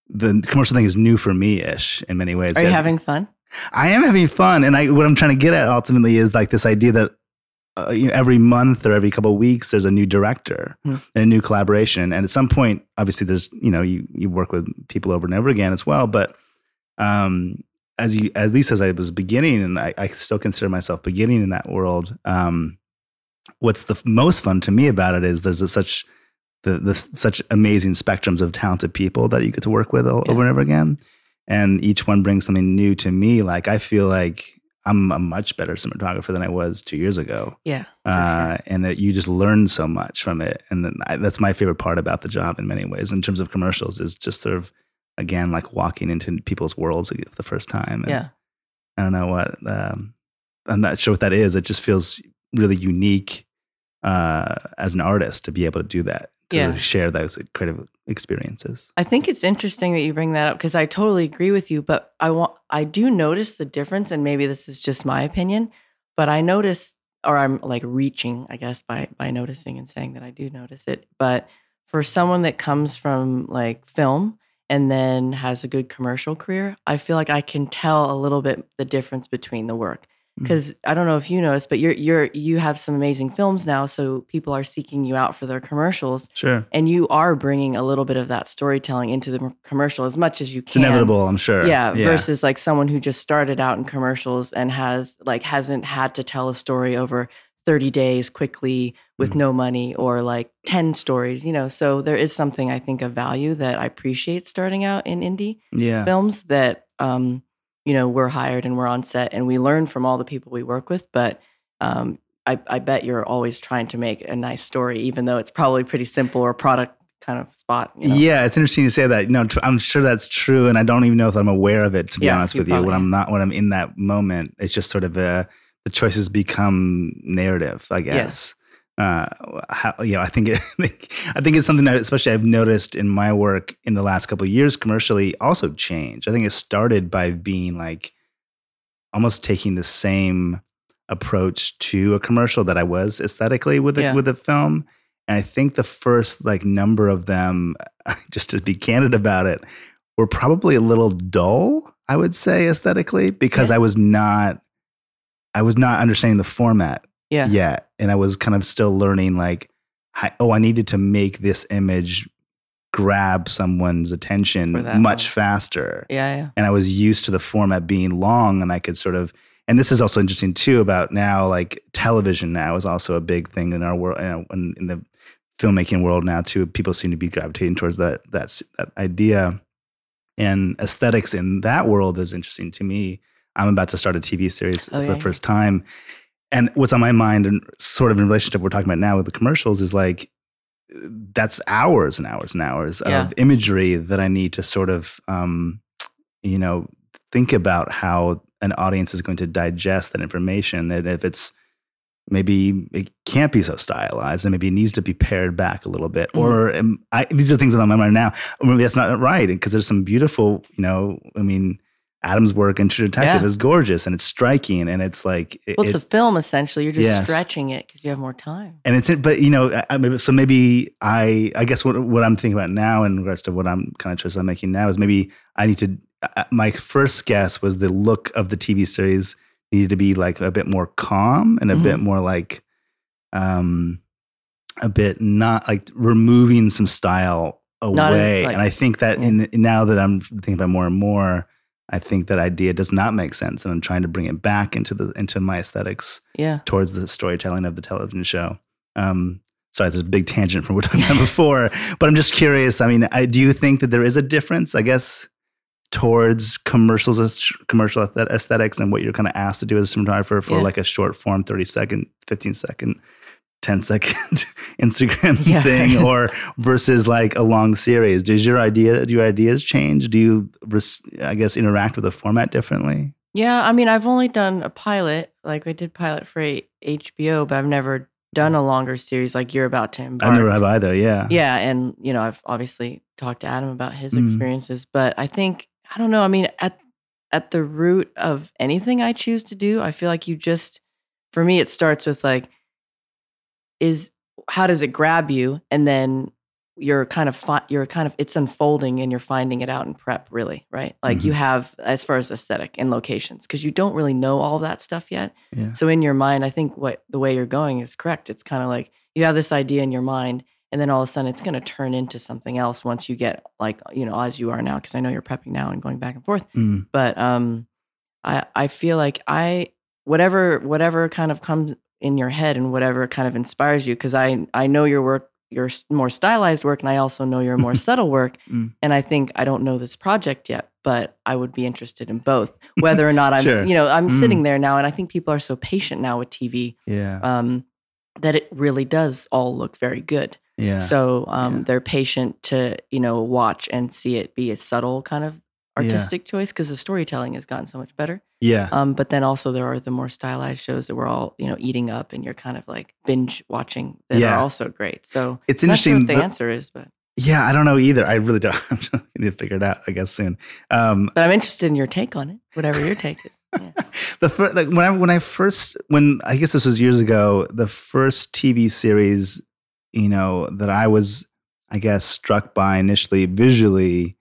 the commercial thing is new for me ish in many ways. are you having fun I am having fun, and I what I'm trying to get at ultimately is like this idea that uh, you know, every month or every couple of weeks there's a new director Hmm. and a new collaboration, and at some point, obviously, there's you know you you work with people over and over again as well, but um, as you at least as I was beginning, and I, I still consider myself beginning in that world. Um, what's the most fun to me about it is there's a, such the, the such amazing spectrums of talented people that you get to work with Yeah. over and over again and each one brings something new to me. Like I feel like I'm a much better cinematographer than I was two years ago, yeah uh, sure. and that you just learn so much from it. And then I, that's my favorite part about the job in many ways, in terms of commercials, is just sort of again like walking into people's worlds for the first time. And yeah I don't know what um, I'm not sure what that is. It just feels really unique uh, as an artist to be able to do that, to Yeah. share those creative experiences. I think it's interesting that you bring that up because I totally agree with you. But I want I do notice the difference, and maybe this is just my opinion, but I notice, or I'm like reaching, I guess, by by noticing and saying that I do notice it. But for someone that comes from like film and then has a good commercial career, I feel like I can tell a little bit the difference between the work. Mm. Because I don't know if you noticed, but you're you're you have some amazing films now, so people are seeking you out for their commercials Sure. and you are bringing a little bit of that storytelling into the commercial as much as you can. It's inevitable, I'm sure. Yeah, versus like someone who just started out in commercials and has like hasn't had to tell a story over 30 days quickly with Mhm. no money or like 10 stories, you know. So there is something I think of value that I appreciate starting out in indie yeah. films that um you know, we're hired and we're on set and we learn from all the people we work with, but um I, I bet you're always trying to make a nice story, even though it's probably pretty simple or product kind of spot. You know? Yeah, it's interesting to say that. No, tr- I'm sure that's true, and I don't even know if I'm aware of it. To be Yeah, honest you with you, when I'm not, when I'm in that moment, it's just sort of a the choices become narrative, I guess. Uh, how, you know, I think it, I think it's something that, especially I've noticed in my work in the last couple of years, commercially, also changed. I think it started by being like almost taking the same approach to a commercial that I was aesthetically with the, Yeah. with the film. And I think the first like number of them, just to be candid about it, were probably a little dull, I would say aesthetically, because Yeah. I was not I was not understanding the format Yeah. yet. And I was kind of still learning like oh, I needed to make this image grab someone's attention much faster Yeah. Yeah. and I was used to the format being long and I could sort of and this is also interesting too about now like television now is also a big thing in our world you know, in, in the filmmaking world now too people seem to be gravitating towards that that's that idea and aesthetics in that world is interesting to me I'm about to start a TV series Oh, for yeah, the first time and what's on my mind and sort of in relationship we're talking about now with the commercials is like that's hours and hours and hours Yeah. of imagery that I need to sort of, um, you know, think about how an audience is going to digest that information. And if it's maybe it can't be so stylized and maybe it needs to be pared back a little bit Mhm. or um, I, these are things that i'm on my mind now maybe that's not right because there's some beautiful you know i mean adam's work in true detective Yeah. is gorgeous and it's striking and it's like it- Well, it's it- a film essentially. You're just Yes. stretching it because you have more time. and it's it, but you know, I, so maybe I, I guess what what I'm thinking about now in regards to what I'm kind of choices I'm making now is maybe I need to. Uh, my first guess was the look of the TV series needed to be like a bit more calm and a bit Mhm. more like, um, a bit not like removing some style away. like- and I think that in now that I'm thinking about more and more. I think that idea does not make sense, and I'm trying to bring it back into the into my aesthetics Yeah. towards the storytelling of the television show. Um, sorry, it's a big tangent from what we've done before, but I'm just curious. I mean, I, do you think that there is a difference, I guess, towards commercials, commercial aesthetics and what you're kind of asked to do as a cinematographer for Yeah. like a short form, 30 second, 15 second, 10 second Instagram Yeah. thing or versus like a long series? Does your idea, do your ideas change? Do you, I guess, interact with the format differently? Yeah. I mean, I've only done a pilot. Like I did pilot for HBO, but I've never done a longer series like you're about to embark. I never have either. Yeah. Yeah, and you know, I've obviously talked to Adam about his Mhm. experiences, but I think I don't know. I mean, at at the root of anything I choose to do, I feel like you just, for me, it starts with like, is how does it grab you, and then you're kind of fi- you're kind of it's unfolding and you're finding it out in prep, really, right? Like you have as far as aesthetic and locations because you don't really know all that stuff yet. Yeah. So in your mind, I think what the way you're going is correct. It's kind of like you have this idea in your mind, and then all of a sudden it's going to turn into something else once you get like you know as you are now. Because I know you're prepping now and going back and forth. Mm. But um, I I feel like I whatever whatever kind of comes in your head and whatever kind of inspires you. Because I I know your work. Your more stylized work, and I also know your more subtle work. Mm. And I think I don't know this project yet, but I would be interested in both. Whether or not I'm, Sure. you know, I'm Mm. sitting there now, and I think people are so patient now with TV Yeah. um, that it really does all look very good. yeah. So um, Yeah. they're patient to you know watch and see it be a subtle kind of Yeah. artistic choice because the storytelling has gotten so much better. Yeah. Um, but then also there are the more stylized shows that we're all you know eating up and you're kind of like binge watching that Yeah. are also great. So it's I'm not sure interesting. what the the- answer is, but yeah, I don't know either. I really don't. I'm just going to figure it out, I guess, soon. Um, but I'm interested in your take on it, whatever your take is. Yeah. the fir- like when I when I first when I guess this was years ago, the first TV series, you know, that I was, I guess, struck by initially visually,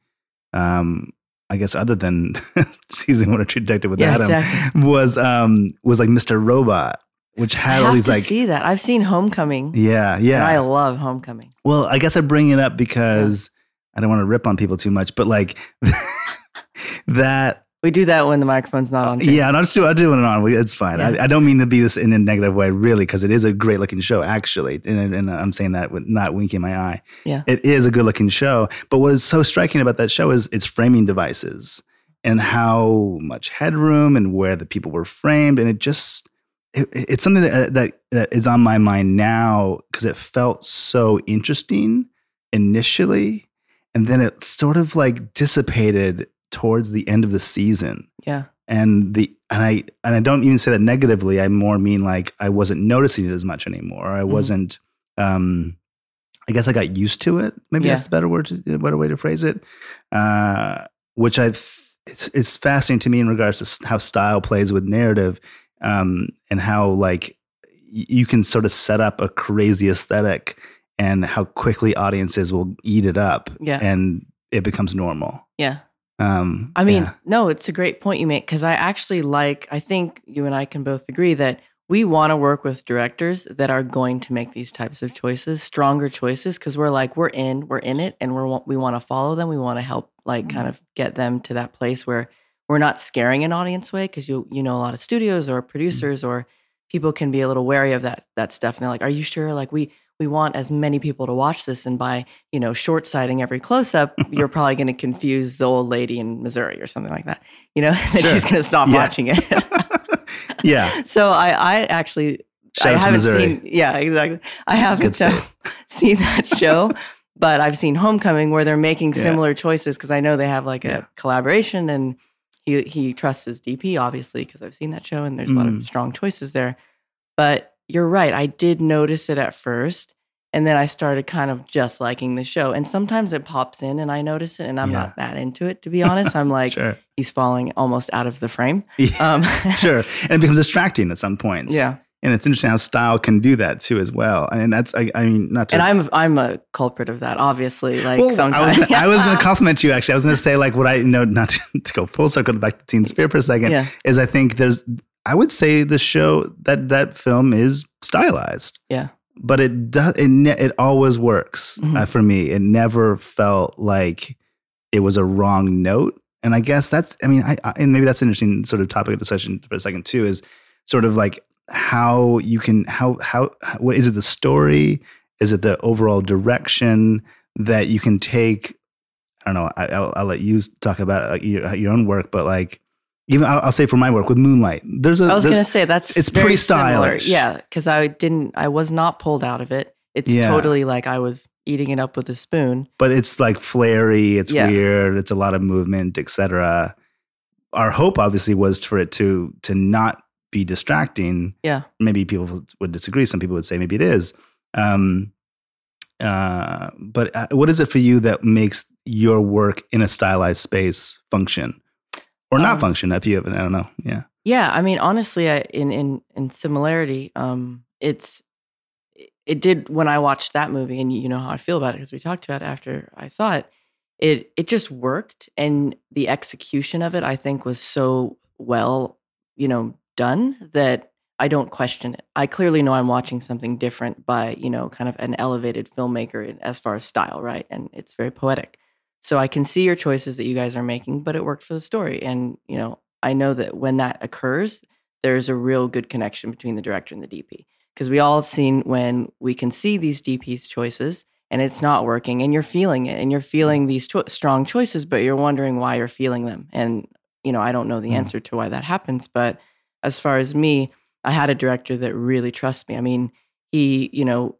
um, I guess other than season one of True Detective with Yeah, Adam, exactly. was um was like Mr. Robot, which I had all these like see that. I've seen Homecoming. yeah And yeah I love Homecoming. Well, I guess I bring it up because I don't want to rip on people too much, but like that. We do that when the microphone's not uh, on. James. Yeah, and I'll just do. I'll do it on. It's fine. Yeah. I, I don't mean to be this in a negative way, really, because it is a great looking show, actually. And, and I'm saying that with not winking my eye. Yeah. it is a good looking show. But what is so striking about that show is its framing devices and how much headroom and where the people were framed, and it just. It, it's something that, uh, that that is on my mind now because it felt so interesting initially, and then it sort of like dissipated towards the end of the season Yeah. and the and I and I don't even say that negatively. I more mean like I wasn't noticing it as much anymore. I Mhm. wasn't. um I guess I got used to it. Maybe Yeah. that's the better word, to, a better way to phrase it. Uh, which I it's, it's fascinating to me in regards to how style plays with narrative, um, and how like you can sort of set up a crazy aesthetic, and how quickly audiences will eat it up, Yeah. and it becomes normal. Yeah. Um, I mean, yeah. no, it's a great point you make because I actually like, I think you and I can both agree that we want to work with directors that are going to make these types of choices, stronger choices, because we're like, we're in, we're in it, and we're we want to follow them. We want to help, like, kind of get them to that place where we're not scaring an audience away because you you know a lot of studios or producers or people can be a little wary of that that stuff, and they're like, are you sure? Like we we want as many people to watch this, and by you know short siding every close up, you're probably going to confuse the old lady in Missouri or something like that. You know, that Sure. she's going to stop Yeah. watching it. yeah. so I I actually Shout I haven't Missouri. seen yeah exactly I haven't seen that show. But I've seen Homecoming where they're making Yeah. similar choices because I know they have like a Yeah. collaboration and he he trusts his DP obviously because I've seen that show and there's a lot Mm. of strong choices there. But you're right. I did notice it at first. And then I started kind of just liking the show. And sometimes it pops in and I notice it and I'm Yeah. not that into it, to be honest. I'm like, sure. he's falling almost out of the frame. Yeah, Um, sure. And it becomes distracting at some points. Yeah. And it's interesting how style can do that too, as well. And that's, I, I mean, not to. And I'm I'm a culprit of that, obviously. Like Well, I was, sometimes I was going to compliment you. Actually, I was going to say like what I you know not to, to go full circle back to Teen Spirit for a second Yeah. is I think there's I would say the show that that film is stylized, Yeah. but it does it ne- it always works Mhm. uh, for me. It never felt like it was a wrong note, and I guess that's I mean I, I and maybe that's an interesting sort of topic of discussion for a second too is sort of like how you can how how what is it the story is it the overall direction that you can take i don't know I, I'll, I'll let you talk about uh, your, your own work but like even I'll, I'll say for my work with moonlight there's a I was gonna say that's it's very pretty similar. Yeah, because I didn't I was not pulled out of it. It's Yeah. totally like I was eating it up with a spoon. but it's like flary it's Yeah. weird it's a lot of movement etc our hope obviously was for it to to not be distracting Yeah. maybe people would disagree some people would say maybe it is um uh but uh, what is it for you that makes your work in a stylized space function or not Um, function if you have i don't know yeah Yeah, I mean, honestly, I, in in in similarity, um, it's it did when I watched that movie, and you know how I feel about it because we talked about it after I saw it. It it just worked, and the execution of it, I think, was so well, you know, done that I don't question it. I clearly know I'm watching something different by you know, kind of an elevated filmmaker as far as style, right? And it's very poetic. So I can see your choices that you guys are making, but it worked for the story, and you know, I know that when that occurs, there's a real good connection between the director and the DP. Because we all have seen when we can see these DP's choices and it's not working and you're feeling it and you're feeling these cho- strong choices, but you're wondering why you're feeling them. And, you know, I don't know the Mm. answer to why that happens. But as far as me, I had a director that really trusts me. I mean, he, you know,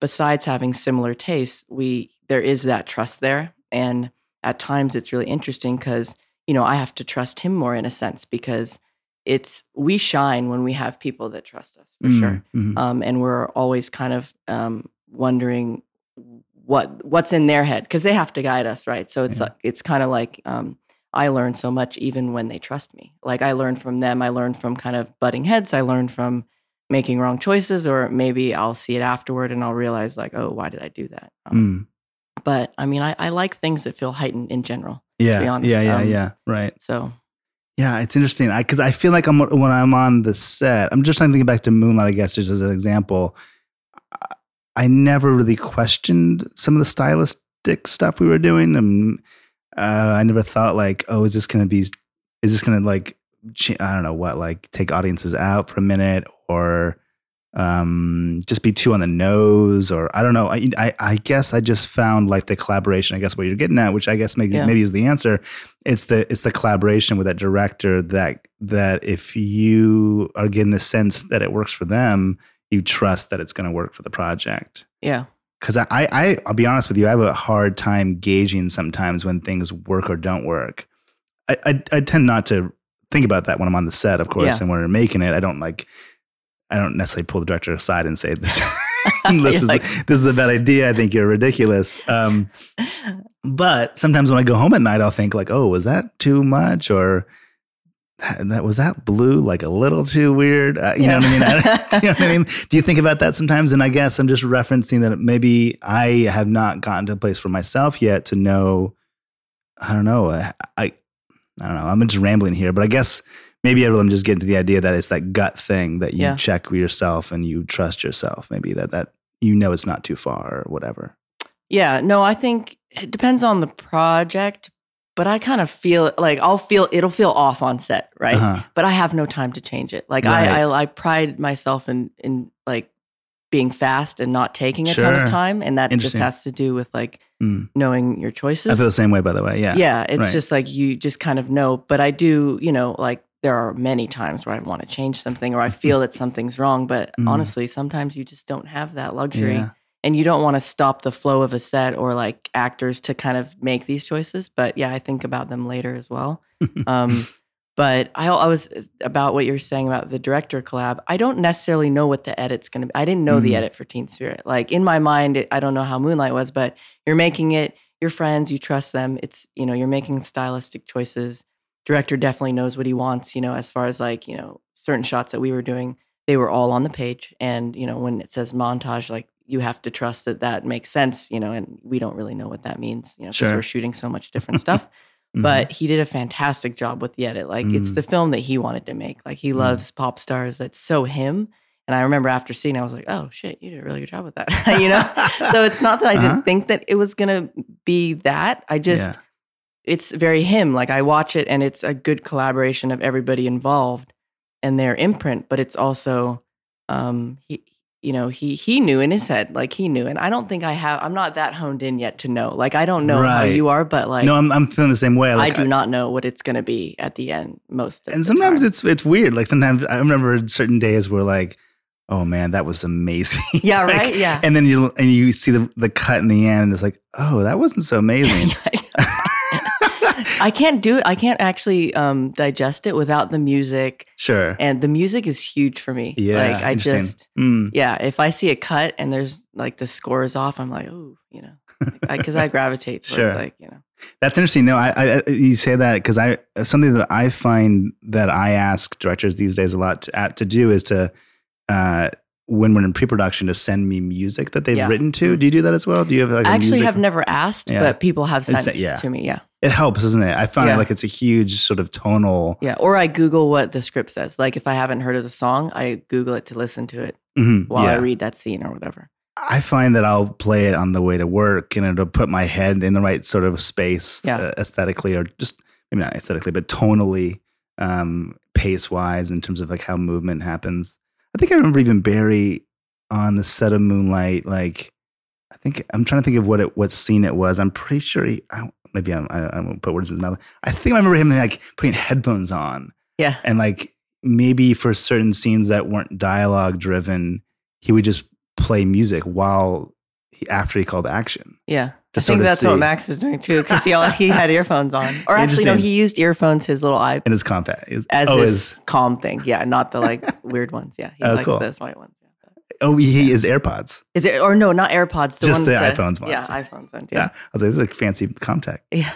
besides having similar tastes, we, there is that trust there. And at times it's really interesting because you know, I have to trust him more in a sense because it's we shine when we have people that trust us for sure. Mm, mhm. Um, and we're always kind of um, wondering what what's in their head because they have to guide us, right? So it's Yeah. like it's kind of like um, I learn so much even when they trust me. Like I learn from them. I learn from kind of butting heads. I learn from making wrong choices, or maybe I'll see it afterward and I'll realize like, oh, why did I do that? Um, Mm. But I mean, I, I like things that feel heightened in general. yeah honest, yeah yeah um, yeah right So Yeah, it's interesting. I because I feel like I'm when I'm on the set. I'm just trying to think back to Moonlight. I guess just as an example. I- I never really questioned some of the stylistic stuff we were doing, and uh, I never thought like, oh, is this going to be? Is this going to like? I don't know what like take audiences out for a minute or um just be too on the nose or i don't know I, I i guess i just found like the collaboration i guess what you're getting at which i guess maybe Yeah. maybe is the answer it's the it's the collaboration with that director that that if you are getting the sense that it works for them you trust that it's going to work for the project yeah. because I, I i'll be honest with you i have a hard time gauging sometimes when things work or don't work i i, I tend not to think about that when i'm on the set of course Yeah. and when we're making it i don't like i don't necessarily pull the director aside and say this this is like- this is a bad idea i think you're ridiculous um but sometimes when I go home at night, I'll think like, "Oh, was that too much?" or "That was that blue like a little too weird." Uh, you know what I mean? I- do you know what I mean? Do you think about that sometimes? And I guess I'm just referencing that maybe I have not gotten to a place for myself yet to know. I don't know. I I, I don't know. I'm just rambling here, but I guess maybe everyone just getting to the idea that it's that gut thing that you Yeah. check yourself and you trust yourself. Maybe that that you know it's not too far or whatever. Yeah, no, I think it depends on the project, but I kind of feel like I'll feel it'll feel off on set, right? Uh-huh. But I have no time to change it. Like Right. I, I I pride myself in in like being fast and not taking a ton of time, and that just has to do with like Mm. knowing your choices. I feel the same way, by the way. Yeah. yeah, it's right. just like you just kind of know. But I do, you know, like there are many times where I want to change something or I feel that something's wrong. But Mm. honestly, sometimes you just don't have that luxury Yeah. and you don't want to stop the flow of a set or like actors to kind of make these choices. But yeah, I think about them later as well. Um, But I, I was about what you're saying about the director collab. I don't necessarily know what the edit's going to be. I didn't know the Mhm. edit for Teen Spirit. Like in my mind, it, I don't know how Moonlight was, but you're making it. Your friends, you trust them. It's you know you're making stylistic choices. Director definitely knows what he wants. You know, as far as like you know certain shots that we were doing, they were all on the page. And you know when it says montage, like you have to trust that that makes sense. You know, and we don't really know what that means. You know, because Sure. we're shooting so much different stuff Mhm. but he did a fantastic job with the edit. Like it's Mm. the film that he wanted to make. Like he Mm. loves pop stars. That's so him. And I remember after seeing, it, I was like, "Oh shit, you did a really good job with that." you know. so it's not that I Uh-huh. didn't think that it was gonna be that. I just Yeah. It's very him. Like I watch it and it's a good collaboration of everybody involved and their imprint, but it's also um he you know, he he knew in his head, like he knew. And I don't think I have I'm not that honed in yet to know. Like I don't know how you are, but like no, I'm I'm feeling the same way. Like, I do not know what it's going to be at the end most of and the sometimes time. it's it's weird. Like sometimes I remember certain days where like, oh man, that was amazing. Yeah, Like, right? Yeah. And then you and you see the the cut in the end, and it's like, oh, that wasn't so amazing. I can't do it. I can't actually um, digest it without the music, sure. and the music is huge for me. Yeah. like I just Mm, yeah. If I see a cut and there's like the score is off, I'm like, oh, you know, because I, gravitate towards Sure. like you know, That's interesting. No, I, I you say that because I something that I find that I ask directors these days a lot to, at, to do is to uh, when we're in pre-production to send me music that they've Yeah. written to. Do you do that as well? Do you have like I actually have never asked, Yeah. but people have sent it yeah. to me. Yeah, It helps, doesn't it? I find like it's a huge sort of tonal. yeah. Or I Google what the script says. Like if I haven't heard of the song, I Google it to listen to it Mhm, while I read that scene or whatever. I find that I'll play it on the way to work and it'll put my head in the right sort of space uh, aesthetically or just maybe not aesthetically, but tonally, um, pace wise in terms of like how movement happens. I think I remember even Barry on the set of Moonlight, like, I think I'm trying to think of what it, what scene it was. I'm pretty sure he, I, maybe I'm, I, I won't put words in his mouth. I think I remember him like putting headphones on Yeah, and like maybe for certain scenes that weren't dialogue driven, he would just play music while he, after he called action. yeah. I sort think that's see. what Max was doing too, because he all, he had earphones on, or actually no, he used earphones, his little eye in his compact. His- as oh, his his, calm thing. Yeah, not the like weird ones. Yeah, he Oh, likes cool. those white ones. Oh, he is AirPods. Is it or no, not AirPods? The Just one the with iPhones ones. Yeah, iPhones ones. Yeah. Yeah, I was like, this is a fancy compact. yeah,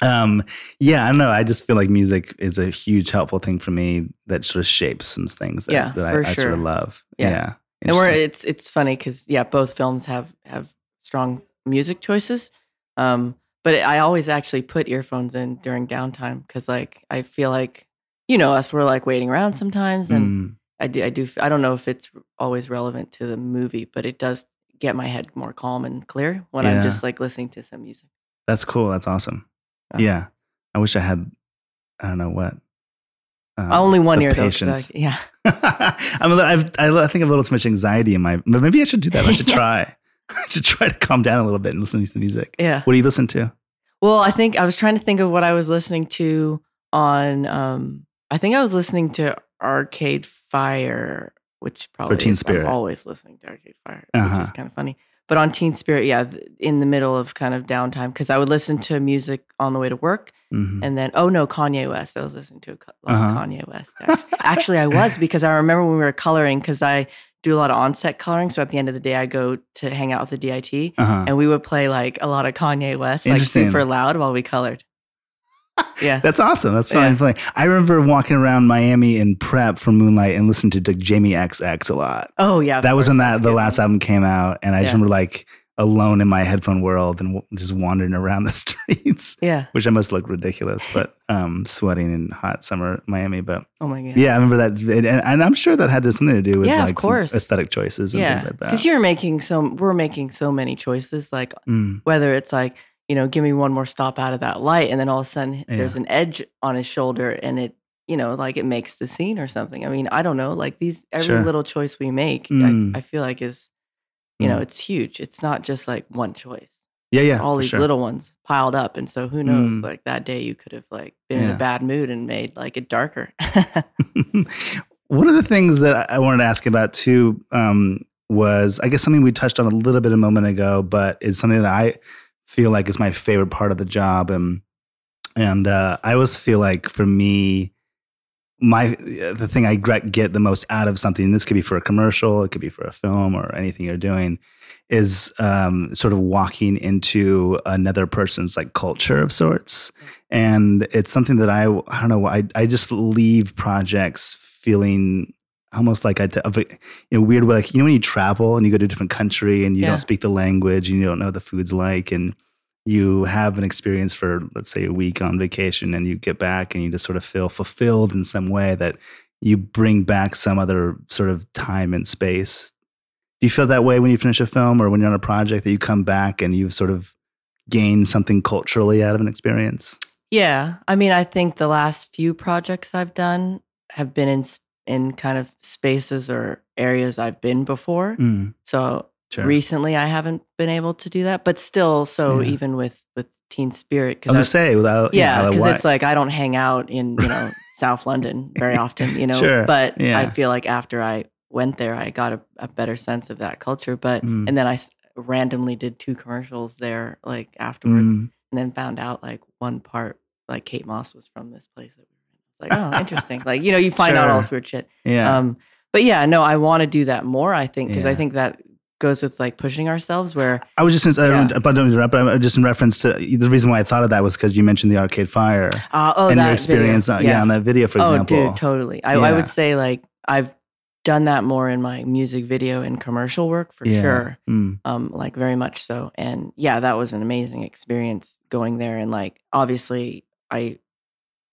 Um, yeah, I don't know. I just feel like music is a huge helpful thing for me that sort of shapes some things that, Yeah, that I, I sort sure. of love. Yeah. Yeah. And we're it's it's funny because yeah, both films have have strong music choices. Um, but I always actually put earphones in during downtime because like I feel like you know us, we're like waiting around sometimes, and Mm, I do I do I don't know if it's always relevant to the movie, but it does get my head more calm and clear when Yeah. I'm just like listening to some music. that's cool. That's awesome. Yeah. Yeah. I wish I had, I don't know what. um, Only one ear though. patience. I- yeah. I'm a little, I've, I I think I have a little too much anxiety in my, but maybe I should do that. I should try. Should try to calm down a little bit and listen to some music. Yeah. What do you listen to? Well, I think I was trying to think of what I was listening to on um I think I was listening to Arcade Fire, which probably For Teen is- Spirit. I'm always listening to Arcade Fire, which Uh-huh. is kind of funny. But on Teen Spirit, yeah, in the middle of kind of downtime because I would listen to music on the way to work, Mhm. and then oh no, Kanye West. I was listening to a Uh-huh. Kanye West. Actually. actually, I was because I remember when we were coloring because I do a lot of on-set coloring. So at the end of the day, I go to hang out with the DIT, Uh-huh. and we would play like a lot of Kanye West, like super loud while we colored. Yeah. That's awesome. That's fun Yeah. I remember walking around Miami in prep for Moonlight and listening to Jamie XX a lot. Oh yeah. that was when that the last album came out, and I just remember like alone in my headphone world and w- just wandering around the streets, Yeah. which I must look ridiculous, but um, sweating in hot summer Miami. But Oh my god. yeah, I remember that, and, and I'm sure that had something to do with Yeah, of like some course. aesthetic choices and Yeah. things like that. Because you're making so we're making so many choices. Like Mm, whether it's like you know, give me one more stop out of that light, and then all of a sudden there's an edge on his shoulder, and it you know like it makes the scene or something. I mean, I don't know. Like these every Sure. little choice we make, Mm. I, I feel like is you know Mm. it's huge. It's not just like one choice. yeah, yeah, it's all these sure. little ones piled up, and so who knows? Mm. Like that day, you could have like been in a bad mood and made like it darker. One of the things that I wanted to ask about too um, was, I guess, something we touched on a little bit a moment ago, but it's something that I feel like is my favorite part of the job, and and uh, I always feel like for me, my the thing I get the most out of something. This could be for a commercial, it could be for a film, or anything you're doing. Is um, sort of walking into another person's like culture of sorts, and it's something that I I don't know I I just leave projects feeling almost like I, in a weird way, like you know when you travel and you go to a different country and you Yeah. don't speak the language and you don't know what the food's like and you have an experience for let's say a week on vacation and you get back and you just sort of feel fulfilled in some way that you bring back some other sort of time and space. Do you feel that way when you finish a film or when you're on a project that you come back and you've sort of gained something culturally out of an experience? Yeah. I mean, I think the last few projects I've done have been in in kind of spaces or areas I've been before. Mm, So sure. recently I haven't been able to do that, but still so Yeah. even with with Teen Spirit because I was gonna say without yeah, because it's like I don't hang out in, you know, South London very often, you know. Sure, But yeah. I feel like after I went there, I got a, a better sense of that culture. But Mm. and then I randomly did two commercials there, like afterwards, Mm, and then found out like one part, like Kate Moss was from this place that we were in. It's like, oh, interesting. like you know, you find out all Sure. this weird shit. yeah. Um, but yeah, no, I want to do that more. I think because I think that goes with like pushing ourselves. Where I was just, I don't, Yeah. I don't interrupt, but I'm just in reference to the reason why I thought of that was because you mentioned the Arcade Fire uh, oh, and your experience, on, yeah. on that video, for oh, example. dude, totally. I, I would say like I've done that more in my music video and commercial work for Yeah. sure. Mm, Um, like very much so. And yeah, that was an amazing experience going there. And like obviously, I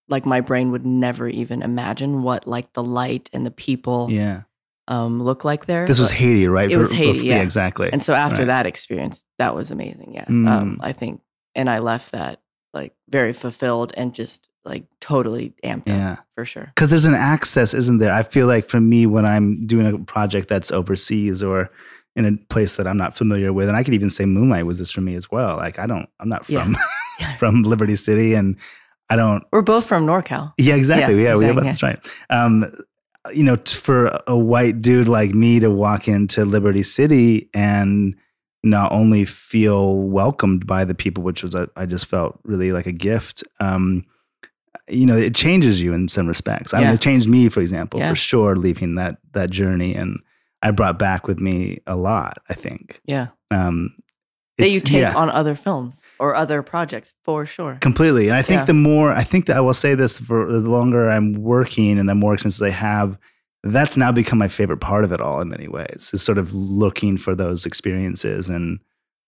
like my brain would never even imagine what like the light and the people yeah. Um look like there. This was Haiti, right? it was Haiti, yeah. exactly. And so after Right. that experience, that was amazing. Yeah. Mm. Um, I think, and I left that like very fulfilled and just like totally amped Yeah. up for sure. because there's an access, isn't there? I feel like for me, when I'm doing a project that's overseas or in a place that I'm not familiar with, and I could even say Moonlight was this for me as well. Like I don't, I'm not from Yeah. from Liberty City, and I don't. We're both from NorCal. Yeah, exactly. Yeah, Yeah, we exactly, both, that's right. Um, you know, t- for a white dude like me to walk into Liberty City and not only feel welcomed by the people, which was a, I just felt really like a gift. Um, you know, it changes you in some respects. I mean, it changed me, for example, Yeah. for sure, leaving that that journey, and I brought back with me a lot. I think Yeah. um, That you take yeah. on other films or other projects for sure. Completely. And I think Yeah. the more, I think that I will say this for the longer I'm working and the more experiences I have, that's now become my favorite part of it all in many ways, is sort of looking for those experiences and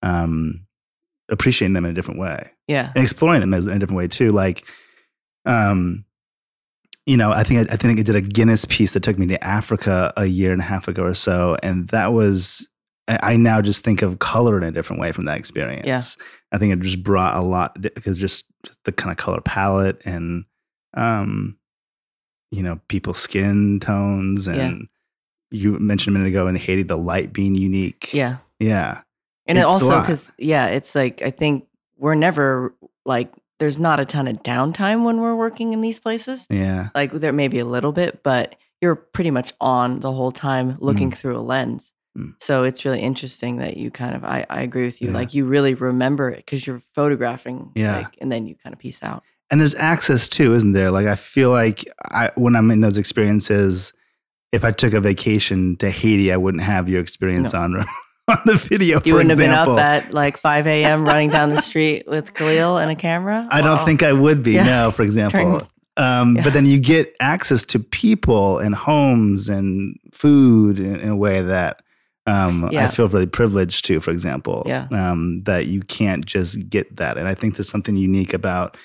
um, appreciating them in a different way Yeah. and exploring them as, in a different way too. Like, um, you know, I think I, I think I did a Guinness piece that took me to Africa a year and a half ago or so, and that was I now just think of color in a different way from that experience. Yeah. I think it just brought a lot because just, the kind of color palette and um, you know, people's skin tones and Yeah. you mentioned a minute ago in Haiti the light being unique. Yeah. yeah, And it It's a also because yeah, it's like I think we're never like there's not a ton of downtime when we're working in these places. yeah, Like there may be a little bit, but you're pretty much on the whole time looking through a lens. Mm. So it's really interesting that you kind of I, I agree with you. Yeah. Like you really remember it because you're photographing. Yeah. Like, and then you kind of piece out. and there's access too, isn't there? Like I feel like I when I'm in those experiences, if I took a vacation to Haiti, I wouldn't have your experience No. on on the video. You for wouldn't example. have been up at like 5 a.m. running down the street with Khalil and a camera. I don't think I would be. Yeah. No, for example. Turn- Um, Yeah. But then you get access to people and homes and food in, in a way that um, I feel really privileged to, for example. Yeah. Um, that you can't just get that. And I think there's something unique about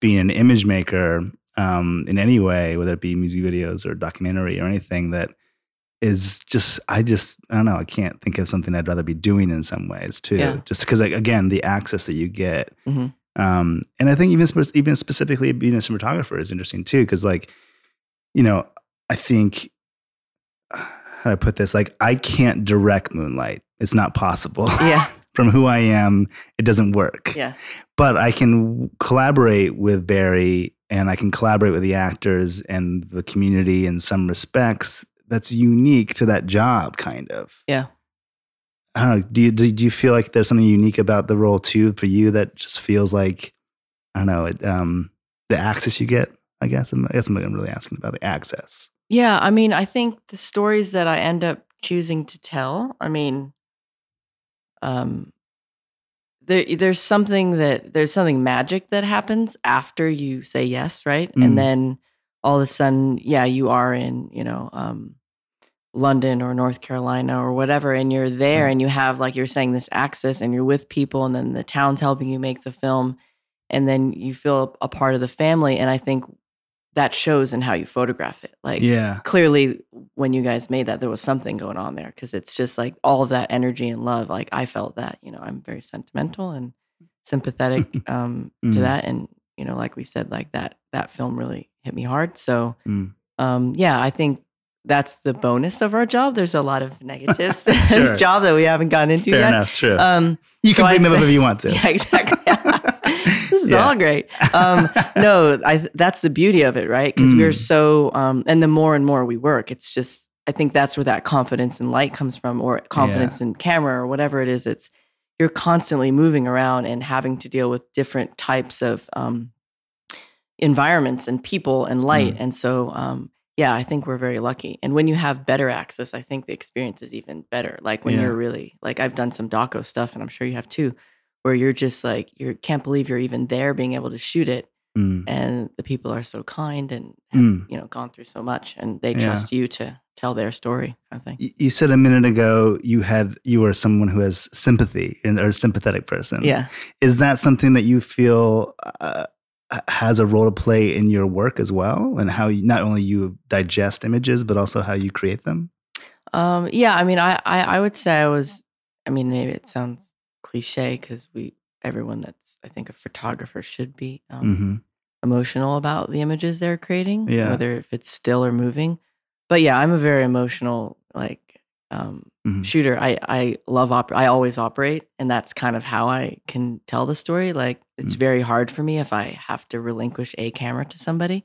being an image maker um, in any way, whether it be music videos or documentary or anything that is just, I just, I don't know, I can't think of something I'd rather be doing in some ways too. Yeah. Just because, like, again, the access that you get Mhm. um, and I think even even specifically being a cinematographer is interesting too, because like, you know, I think how do I put this? Like, I can't direct Moonlight. It's not possible. Yeah. From who I am, it doesn't work. Yeah. But I can collaborate with Barry, and I can collaborate with the actors and the community in some respects. That's unique to that job, kind of. Yeah. I don't know. Do you do, do you feel like there's something unique about the role too for you that just feels like I don't know it, um, the access you get I guess I'm, I guess I'm really asking about the access. Yeah, I mean, I think the stories that I end up choosing to tell, I mean, um, there, there's something that there's something magic that happens after you say yes, right? Mm. And then all of a sudden, yeah, you are in, you know, um, London or North Carolina or whatever, and you're there Mm. and you have, like you're saying, this access and you're with people, and then the town's helping you make the film, and then you feel a part of the family. And I think that shows in how you photograph it. Like, Yeah. clearly, when you guys made that, there was something going on there because it's just like all of that energy and love. Like, I felt that, you know, I'm very sentimental and sympathetic um, Mm. to that. And, you know, like we said, like that, that film really hit me hard. So, Mm. um, yeah, I think that's the bonus of our job. There's a lot of negatives to Sure. this job that we haven't gotten into Fair yet. enough. True. Um, you so can bring I'd them up if you want to. yeah, exactly. This is Yeah. all great. Um, no, I, that's the beauty of it, right? Because we're Mm. so, um, and the more and more we work, it's just, I think that's where that confidence in light comes from, or confidence in camera, or whatever it is. It's you're constantly moving around and having to deal with different types of um, environments and people and light. Mm. And so, um, yeah, I think we're very lucky. And when you have better access, I think the experience is even better. Like when Yeah. you're really like I've done some doco stuff, and I'm sure you have too, where you're just like you can't believe you're even there, being able to shoot it, Mm. and the people are so kind and have, Mm. you know gone through so much, and they Yeah. trust you to tell their story. I think. You said a minute ago you had you were someone who has sympathy and or a sympathetic person. Yeah. Is that something that you feel uh, has a role to play in your work as well, and how you, not only you digest images but also how you create them? Um, yeah, I mean, I, I, I would say I was. I mean, maybe it sounds cliche because we, everyone that's I think a photographer should be um, hmm emotional about the images they're creating, Yeah. whether if it's still or moving. But yeah, I'm a very emotional like um, Mhm. shooter. I I love op. I always operate, and that's kind of how I can tell the story. Like it's Mm. very hard for me if I have to relinquish a camera to somebody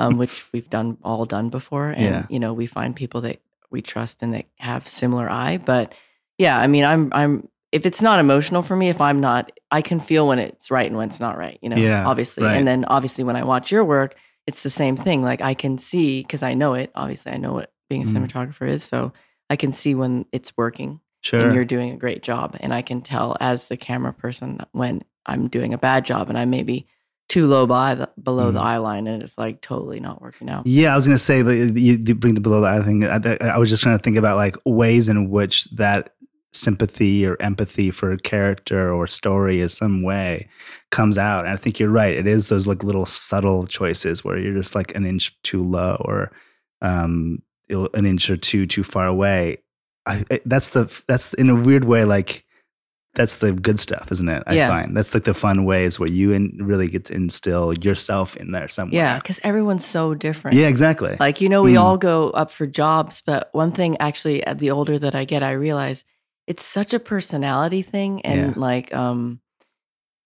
um, which we've done all done before. And Yeah. you know, we find people that we trust and that have similar eye. But yeah, I mean, I'm I'm if it's not emotional for me, if I'm not, I can feel when it's right and when it's not right. You know, Yeah, obviously. right. And then obviously when I watch your work, it's the same thing. Like I can see because I know it. Obviously, I know what being a Mhm. cinematographer is, so I can see when it's working Sure. and you're doing a great job. And I can tell as the camera person when I'm doing a bad job and I may be too low by the, below the Mhm. eye line and it's like totally not working out. Yeah, I was going to say that you, you bring the below the eye thing. I, I was just trying to think about like ways in which that sympathy or empathy for a character or story in some way comes out. And I think you're right. It is those like little subtle choices where you're just like an inch too low or um, an inch or two too far away. I, I, that's the that's in a weird way like that's the good stuff, isn't it? I Yeah. find that's like the fun ways where you in, really get to instill yourself in there somewhere. Yeah, because everyone's so different. Yeah, exactly. Like, you know, we Mm. all go up for jobs, but one thing actually, uh, the older that I get, I realize it's such a personality thing. And Yeah. like, um,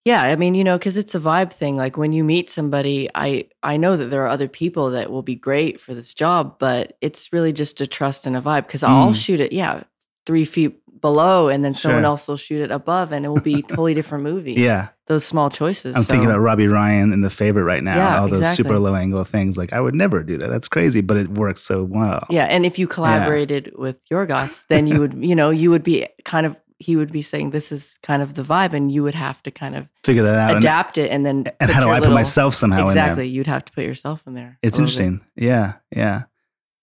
yeah, I mean, you know, because it's a vibe thing. Like when you meet somebody, I I know that there are other people that will be great for this job, but it's really just a trust and a vibe. Because I'll Mm. shoot it, yeah, three feet below, and then someone Sure. else will shoot it above, and it will be a totally different movie. yeah. those small choices. I'm thinking about Robbie Ryan in The Favorite right now. Yeah, all those exactly. super low angle things. Like I would never do that. That's crazy, but it works so well. Yeah, and if you collaborated with Yorgos, then you would, you know, you would be kind of he would be saying this is kind of the vibe, and you would have to kind of Figure that out. And- adapt it, and then And, how do I put myself somehow in exactly? You'd have to put yourself in there. It's little bit. interesting. Yeah, yeah.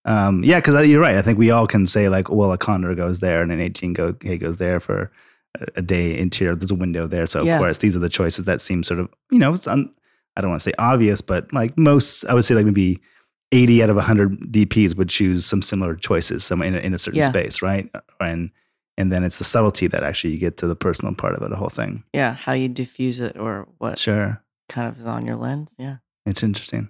Um, yeah, because you're right. I think we all can say like, well, a condor goes there and an 18 go K goes there for a, a day interior. There's a window there, so of Yeah. course these are the choices that seem sort of you know, it's un, I don't want to say obvious, but like most, I would say like maybe 80 out of 100 DPs would choose some similar choices, some in a, in a certain Yeah. space, right? And and then it's the subtlety that actually you get to the personal part of it, the whole thing. Yeah, how you diffuse it or what Sure, kind of is on your lens. Yeah. it's interesting.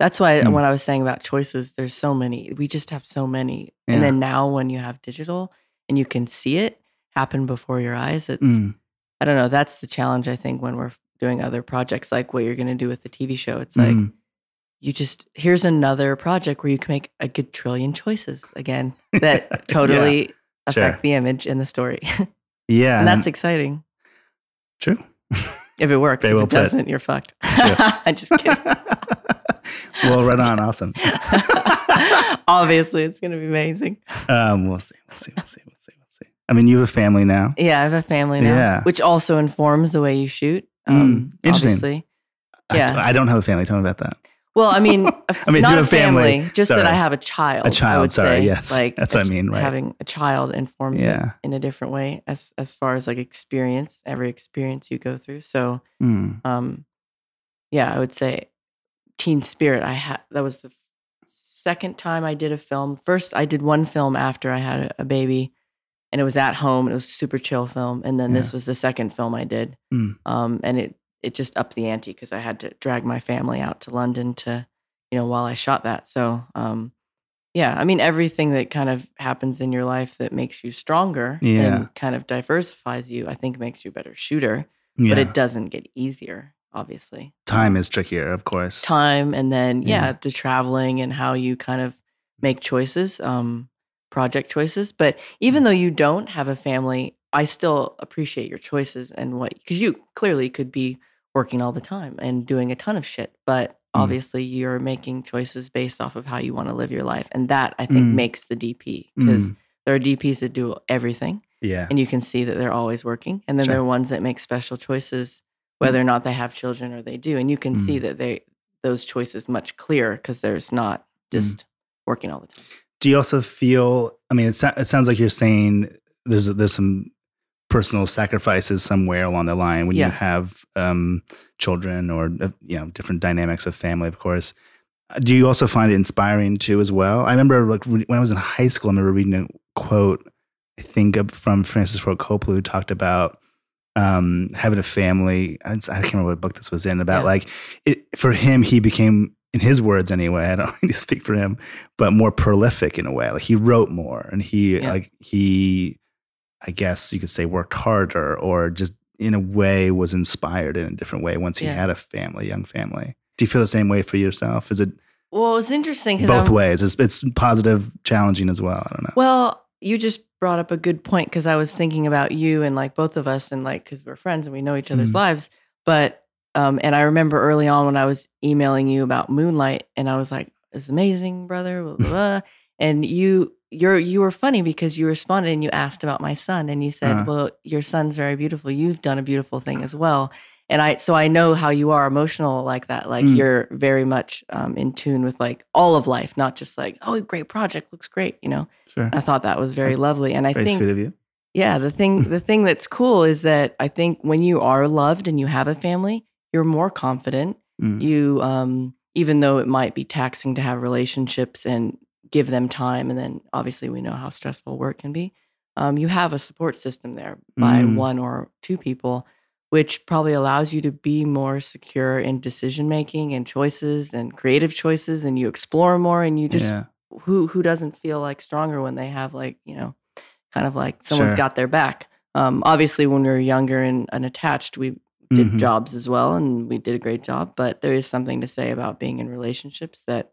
That's why Hmm. when I was saying about choices, there's so many. We just have so many. Yeah. And then now when you have digital and you can see it happen before your eyes, it's Mm. I don't know, that's the challenge I think when we're doing other projects like what you're going to do with the TV show. It's like Mm. you just here's another project where you can make a good trillion choices again that totally sure. affect the image and the story. yeah, and that's exciting. true. If it works, Very if it doesn't, you're fucked. I'm just kidding. Well, right on. Awesome. Obviously, it's going to be amazing. Um, we'll see. We'll see. We'll see. We'll see. We'll see. I mean, you have a family now. Yeah, I have a family now, Yeah. which also informs the way you shoot. Mm, Um, interesting. Obviously. Yeah. I, don't have a family. Tell me about that. Well, I mean, a I mean, not a family. family, just Sorry. that I have a child. A child, I would sorry, say. yes. like That's a what I mean, right. Having a child informs Yeah. it in a different way as as far as like experience, every experience you go through. So, Mm. um, yeah, I would say Teen Spirit. I had that was the second time I did a film. First, I did one film after I had a, a baby, and it was at home. It was a super chill film, and then this was the second film I did. Mm. Um, and it it just upped the ante because I had to drag my family out to London to, you know, while I shot that. So, um, yeah, I mean, everything that kind of happens in your life that makes you stronger Yeah. and kind of diversifies you, I think makes you a better shooter. Yeah. But it doesn't get easier, obviously. Time is trickier, of course. time, and then yeah, Yeah. the traveling and how you kind of make choices, um, project choices. But even though you don't have a family, I still appreciate your choices and what because you clearly could be working all the time and doing a ton of shit, but Mm. obviously you're making choices based off of how you want to live your life, and that I think Mm. makes the DP because Mm. there are DPs that do everything, Yeah. and you can see that they're always working, and then Sure. there are ones that make special choices whether or not they have children or they do, and you can see Mm. that they those choices much clearer because there's not Mm. just working all the time. Do you also feel? I mean, it, so- it sounds like you're saying there's there's some personal sacrifices somewhere along the line when Yeah. you have um, children or uh, you know different dynamics of family. Of course, Uh, do you also find it inspiring too as well? I remember like when I was in high school, I remember reading a quote I think from Francis Ford Coppola who talked about um, having a family. I can't remember what book this was in about Yeah. like it for him. He became in his words anyway. I don't need to speak for him, but more prolific in a way. Like he wrote more, and he Yeah. like he, I guess you could say, worked harder, or just in a way was inspired in a different way once he Yeah. had a family, young family. Do you feel the same way for yourself? Is it Well, it's interesting because both ways? It's, it's positive, challenging as well. I don't know. Well, you just brought up a good point because I was thinking about you and like both of us and like because we're friends and we know each other's Mhm. lives. But um, and I remember early on when I was emailing you about Moonlight and I was like, "It's amazing, brother." Blah, blah, blah. and you you're you were funny because you responded and you asked about my son and you said, Uh-huh. "Well, your son's very beautiful. You've done a beautiful thing as well." And I so I know how you are emotional like that. Like Mm. you're very much um, in tune with like all of life, not just like, "Oh, great project, looks great," you know. Sure. I thought that was very lovely. And I Very think, sweet of you. yeah, the thing, the thing that's cool is that I think when you are loved and you have a family, you're more confident. Mm. You, um, even though it might be taxing to have relationships and give them time, and then obviously we know how stressful work can be. Um, you have a support system there by Mm. one or two people, which probably allows you to be more secure in decision making and choices and creative choices, and you explore more, and you just yeah. who who doesn't feel like stronger when they have like you know kind of like someone's Sure. got their back um obviously when we were younger and unattached we did Mhm. jobs as well and we did a great job but there is something to say about being in relationships that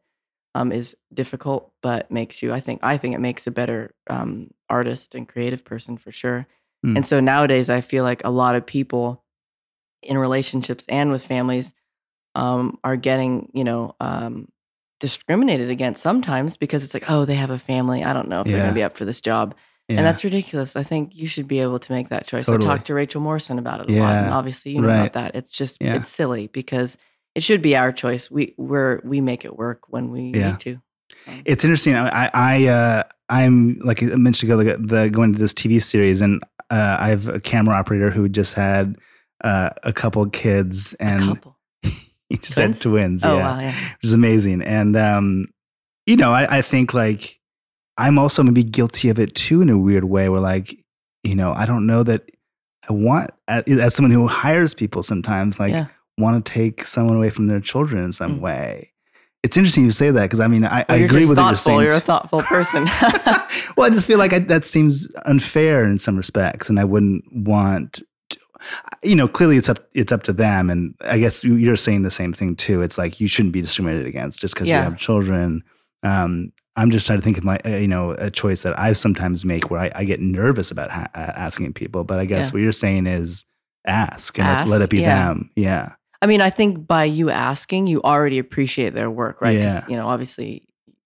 um is difficult but makes you i think i think it makes a better um artist and creative person for sure Mm. and so nowadays i feel like a lot of people in relationships and with families um, are getting, you know, um, discriminated against sometimes because it's like, oh, they have a family. I don't know if they're going to be up for this job. yeah. And that's ridiculous. I think you should be able to make that choice. Totally. I talked to Rachel Morrison about it a lot, and Yeah. obviously you know Right. about that. It's just Yeah. it's silly because it should be our choice. We we're we make it work when we Yeah. need to. It's interesting. I, I, I uh, I'm like I mentioned ago, the, the going to this TV series, and uh, I have a camera operator who just had uh, a couple kids, A and couple. he just Twins? had twins. Oh yeah, wow, yeah. which is amazing. And um, you know, I, I think like I'm also maybe guilty of it too in a weird way, where like you know, I don't know that I want as, someone who hires people sometimes like Yeah. want to take someone away from their children in some Mm. way. It's interesting you say that because I mean I, I Well, you're agree with what you're saying. You're a thoughtful person. well, I just feel like I, that seems unfair in some respects, and I wouldn't want. You know, clearly it's up it's up to them, and I guess you- you're saying the same thing too. It's like you shouldn't be discriminated against just because Yeah. you have children. Um, I'm just trying to think of my, uh, you know, a choice that I sometimes make where I, I get nervous about ha- uh, asking people, but I guess Yeah. what you're saying is ask and let- Ask, let it be yeah. them. Yeah, I mean, I think by you asking, you already appreciate their work, right? Yeah. you know, obviously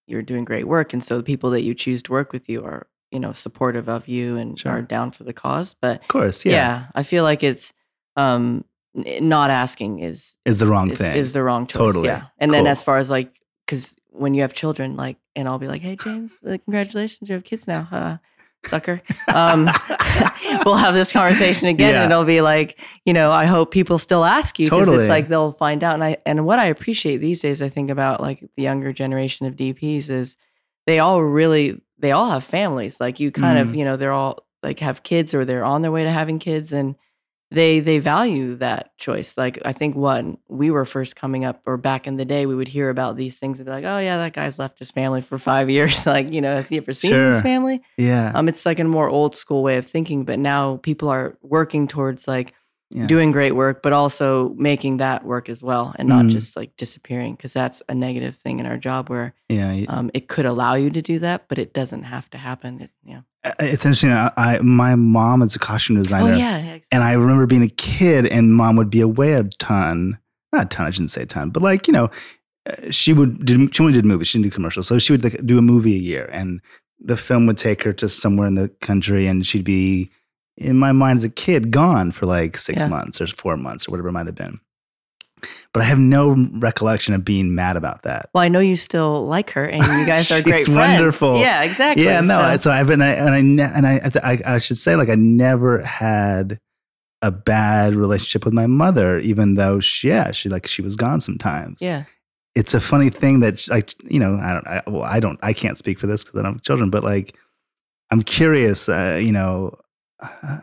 you're doing great work. And so the people that you choose to work with you are, you know, supportive of you and Sure. are down for the cause. But Of course, yeah, yeah. I feel like it's um not asking is Is the wrong is, thing. Is the wrong choice. Totally. Yeah. And then as far as like, because when you have children, like, and I'll be like, hey, James, like, congratulations, you have kids now. Uh, sucker. Um, we'll have this conversation again Yeah. and it'll be like, you know, I hope people still ask you because Totally. it's like they'll find out. And I, and what I appreciate these days, I think about like the younger generation of DPs is they all really, they all have families. Like you kind of, Mm. you know, they're all like have kids or they're on their way to having kids and they they value that choice. Like I think when we were first coming up or back in the day, we would hear about these things and be like, oh yeah, that guy's left his family for five years. like, you know, has he ever seen his family? yeah. Um, it's like a more old school way of thinking, but now people are working towards like Yeah. doing great work, but also making that work as well and not Mm. just like disappearing because that's a negative thing in our job where yeah. um, it could allow you to do that, but it doesn't have to happen. It, yeah. It's interesting. I, I my mom is a costume designer. Oh yeah. yeah. And I remember being a kid, and mom would be away a ton. Not a ton. I shouldn't say a ton, but like you know, uh, she would do. She only did movies. She didn't do commercials, so she would like, do a movie a year, and the film would take her to somewhere in the country, and she'd be, in my mind as a kid, gone for like six Yeah. months or four months or whatever it might have been. But I have no recollection of being mad about that. Well, I know you still like her, and you guys are great friends. wonderful. Yeah, exactly. Yeah, no. So- So, I've been, I, and I, and I, I, I should say, like, I never had a bad relationship with my mother, even though she, yeah, she like she was gone sometimes. yeah, it's a funny thing that, like, you know, I don't, I, well, I don't, I can't speak for this because I don't have children, but like, I'm curious, uh, you know, uh,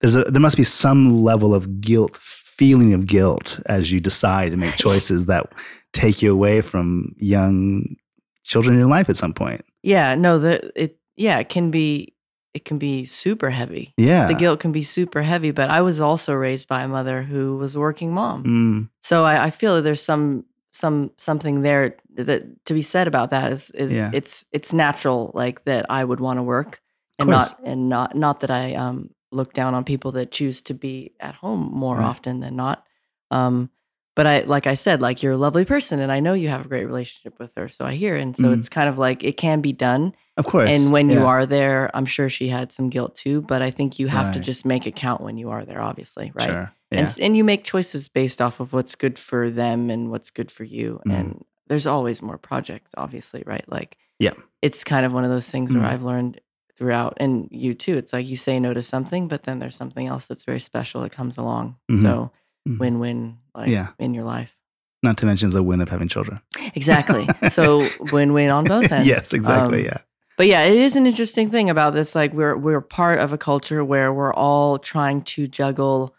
there's a, there must be some level of guilt, feeling of guilt as you decide to make choices that take you away from young children in your life at some point. yeah. No, the it yeah, it can be it can be super heavy. Yeah. The guilt can be super heavy. But I was also raised by a mother who was a working mom, Mm, so I, I feel that there's some some something there that to be said about that is is Yeah. it's it's natural like that I would want to work and not and not not that I um look down on people that choose to be at home more Right. often than not. Um, but I like I said, like you're a lovely person, and I know you have a great relationship with her. So I hear, and so Mhm. it's kind of like it can be done. of course. And when you are there, I'm sure she had some guilt too. But I think you have to just make it count when you are there, obviously, right? Sure. And Yeah. s- and you make choices based off of what's good for them and what's good for you. Mhm. And there's always more projects, obviously, right? Like, Yeah. it's kind of one of those things where Mhm. I've learned throughout, and you too. It's like you say no to something, but then there's something else that's very special that comes along. Mhm. So Mhm. win-win, like Yeah. in your life. Not to mention the win of having children. Exactly. so win-win on both ends. yes, exactly. Um, yeah. But yeah, it is an interesting thing about this. Like we're we're part of a culture where we're all trying to juggle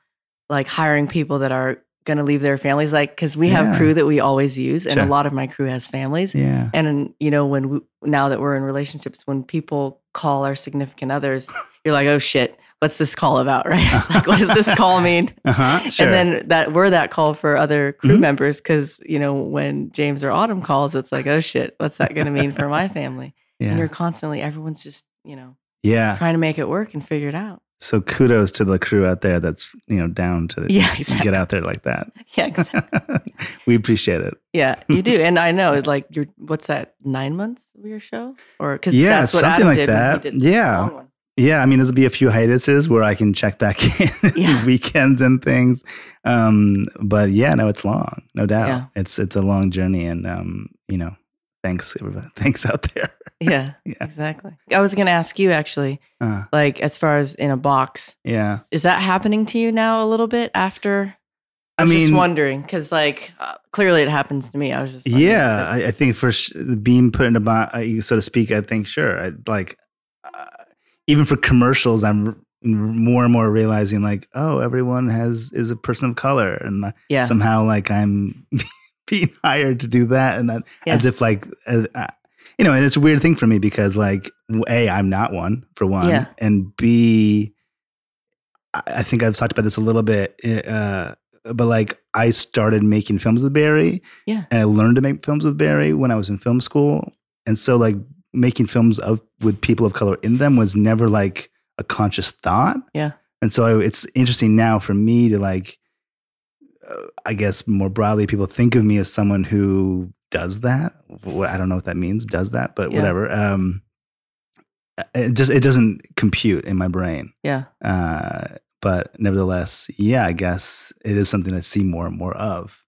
like hiring people that are gonna leave their families. Like because we have crew that we always use, and Sure. a lot of my crew has families. Yeah. And you know, when we, now that we're in relationships, when people call our significant others, you're like, oh shit, what's this call about? Right? It's like, what does this call mean? Uh huh. Sure. And then that we're that call for other crew Mhm. members because you know when James or Autumn calls, it's like, oh shit, what's that going to mean for my family? And yeah. you're constantly, everyone's just you know Yeah. trying to make it work and figure it out. So kudos to the crew out there that's you know down to Yeah, exactly. get out there like that. Yeah, exactly. we appreciate it. yeah, you do, and I know like you're. What's that? Nine months of your show, or because Yeah, that's what something Adam like that. Yeah. Yeah, I mean, there'll be a few hiatuses where I can check back in Yeah. weekends and things. Um, but yeah, no, it's long, no doubt. Yeah. It's it's a long journey, and um, you know, thanks everybody, thanks out there. Yeah, Yeah. exactly. I was going to ask you actually, Uh, like as far as in a box, yeah, is that happening to you now a little bit after? I was just mean, wondering because like uh, clearly it happens to me. I was just yeah, I, I think for sh- being put in a box, so to speak, I think sure. I, like uh, even for commercials, I'm more and more realizing like, oh, everyone has is a person of color, and uh, yeah, somehow like I'm being hired to do that, and that, Yeah. as if like uh, uh, you know, and it's a weird thing for me because like a i'm not one for one, Yeah. and b I think I've talked about this a little bit, uh, but like I started making films with Barry, Yeah. and I learned to make films with Barry when I was in film school, and so like making films of with people of color in them was never like a conscious thought, Yeah. and so it's interesting now for me to like I guess more broadly, people think of me as someone who does that. I don't know what that means. Does that, but Yeah. whatever. Um, it just it doesn't compute in my brain. Yeah. Uh, but nevertheless, yeah, I guess it is something I see more and more of.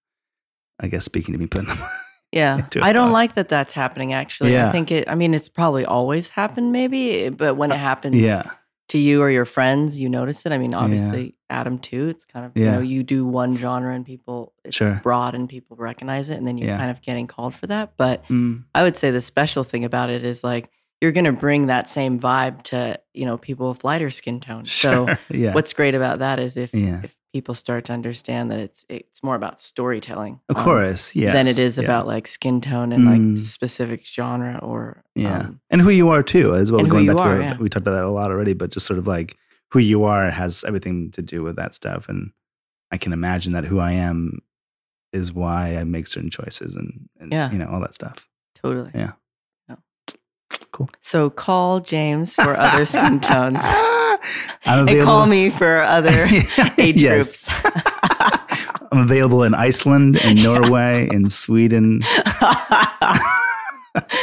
I guess speaking to me, putting them. Yeah. I don't box. like that that's happening actually. Yeah. I think it I mean it's probably always happened maybe, but when it happens yeah, to you or your friends, you notice it. I mean, obviously Adam too. It's kind of you know, you do one genre and people it's Sure. broad and people recognize it and then you're Yeah. kind of getting called for that. But Mm, I would say the special thing about it is like you're gonna bring that same vibe to, you know, people with lighter skin tone. So sure. yeah, what's great about that is if Yeah. if people start to understand that it's it's more about storytelling of um, course, yeah, than it is about like skin tone and like Mm. specific genre or Yeah. um, and who you are too as well. Going back are, to yeah. we talked about that a lot already, but just sort of like who you are has everything to do with that stuff. And I can imagine that who I am is why I make certain choices and, and Yeah. you know all that stuff. totally. Yeah. Yeah. Cool. So call James for other skin tones. I'm and call me for other age groups. I'm available in Iceland, in Norway, in Sweden.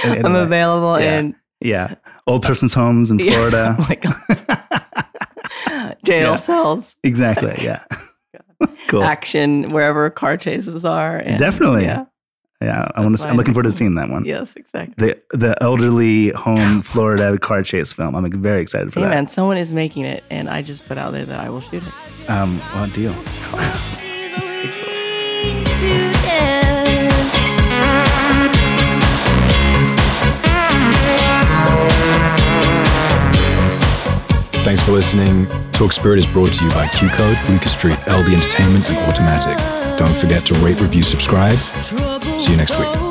I'm available yeah. in Yeah, old persons' homes in. Florida. Oh my God. jail Yeah. cells, exactly. Yeah. cool. action wherever car chases are. and- Definitely. Yeah. Yeah, I want to. I'm looking forward to seeing that one. Yes, exactly. The the elderly home Florida car chase film. I'm very excited for Hey that. man, someone is making it, and I just put out there that I will shoot it. Um, well, deal. These are wings to test. Thanks for listening. Talk Spirit is brought to you by Q Code, Bleecker Street, LD Entertainment, and Automatic. Don't forget to rate, review, subscribe. See you next week.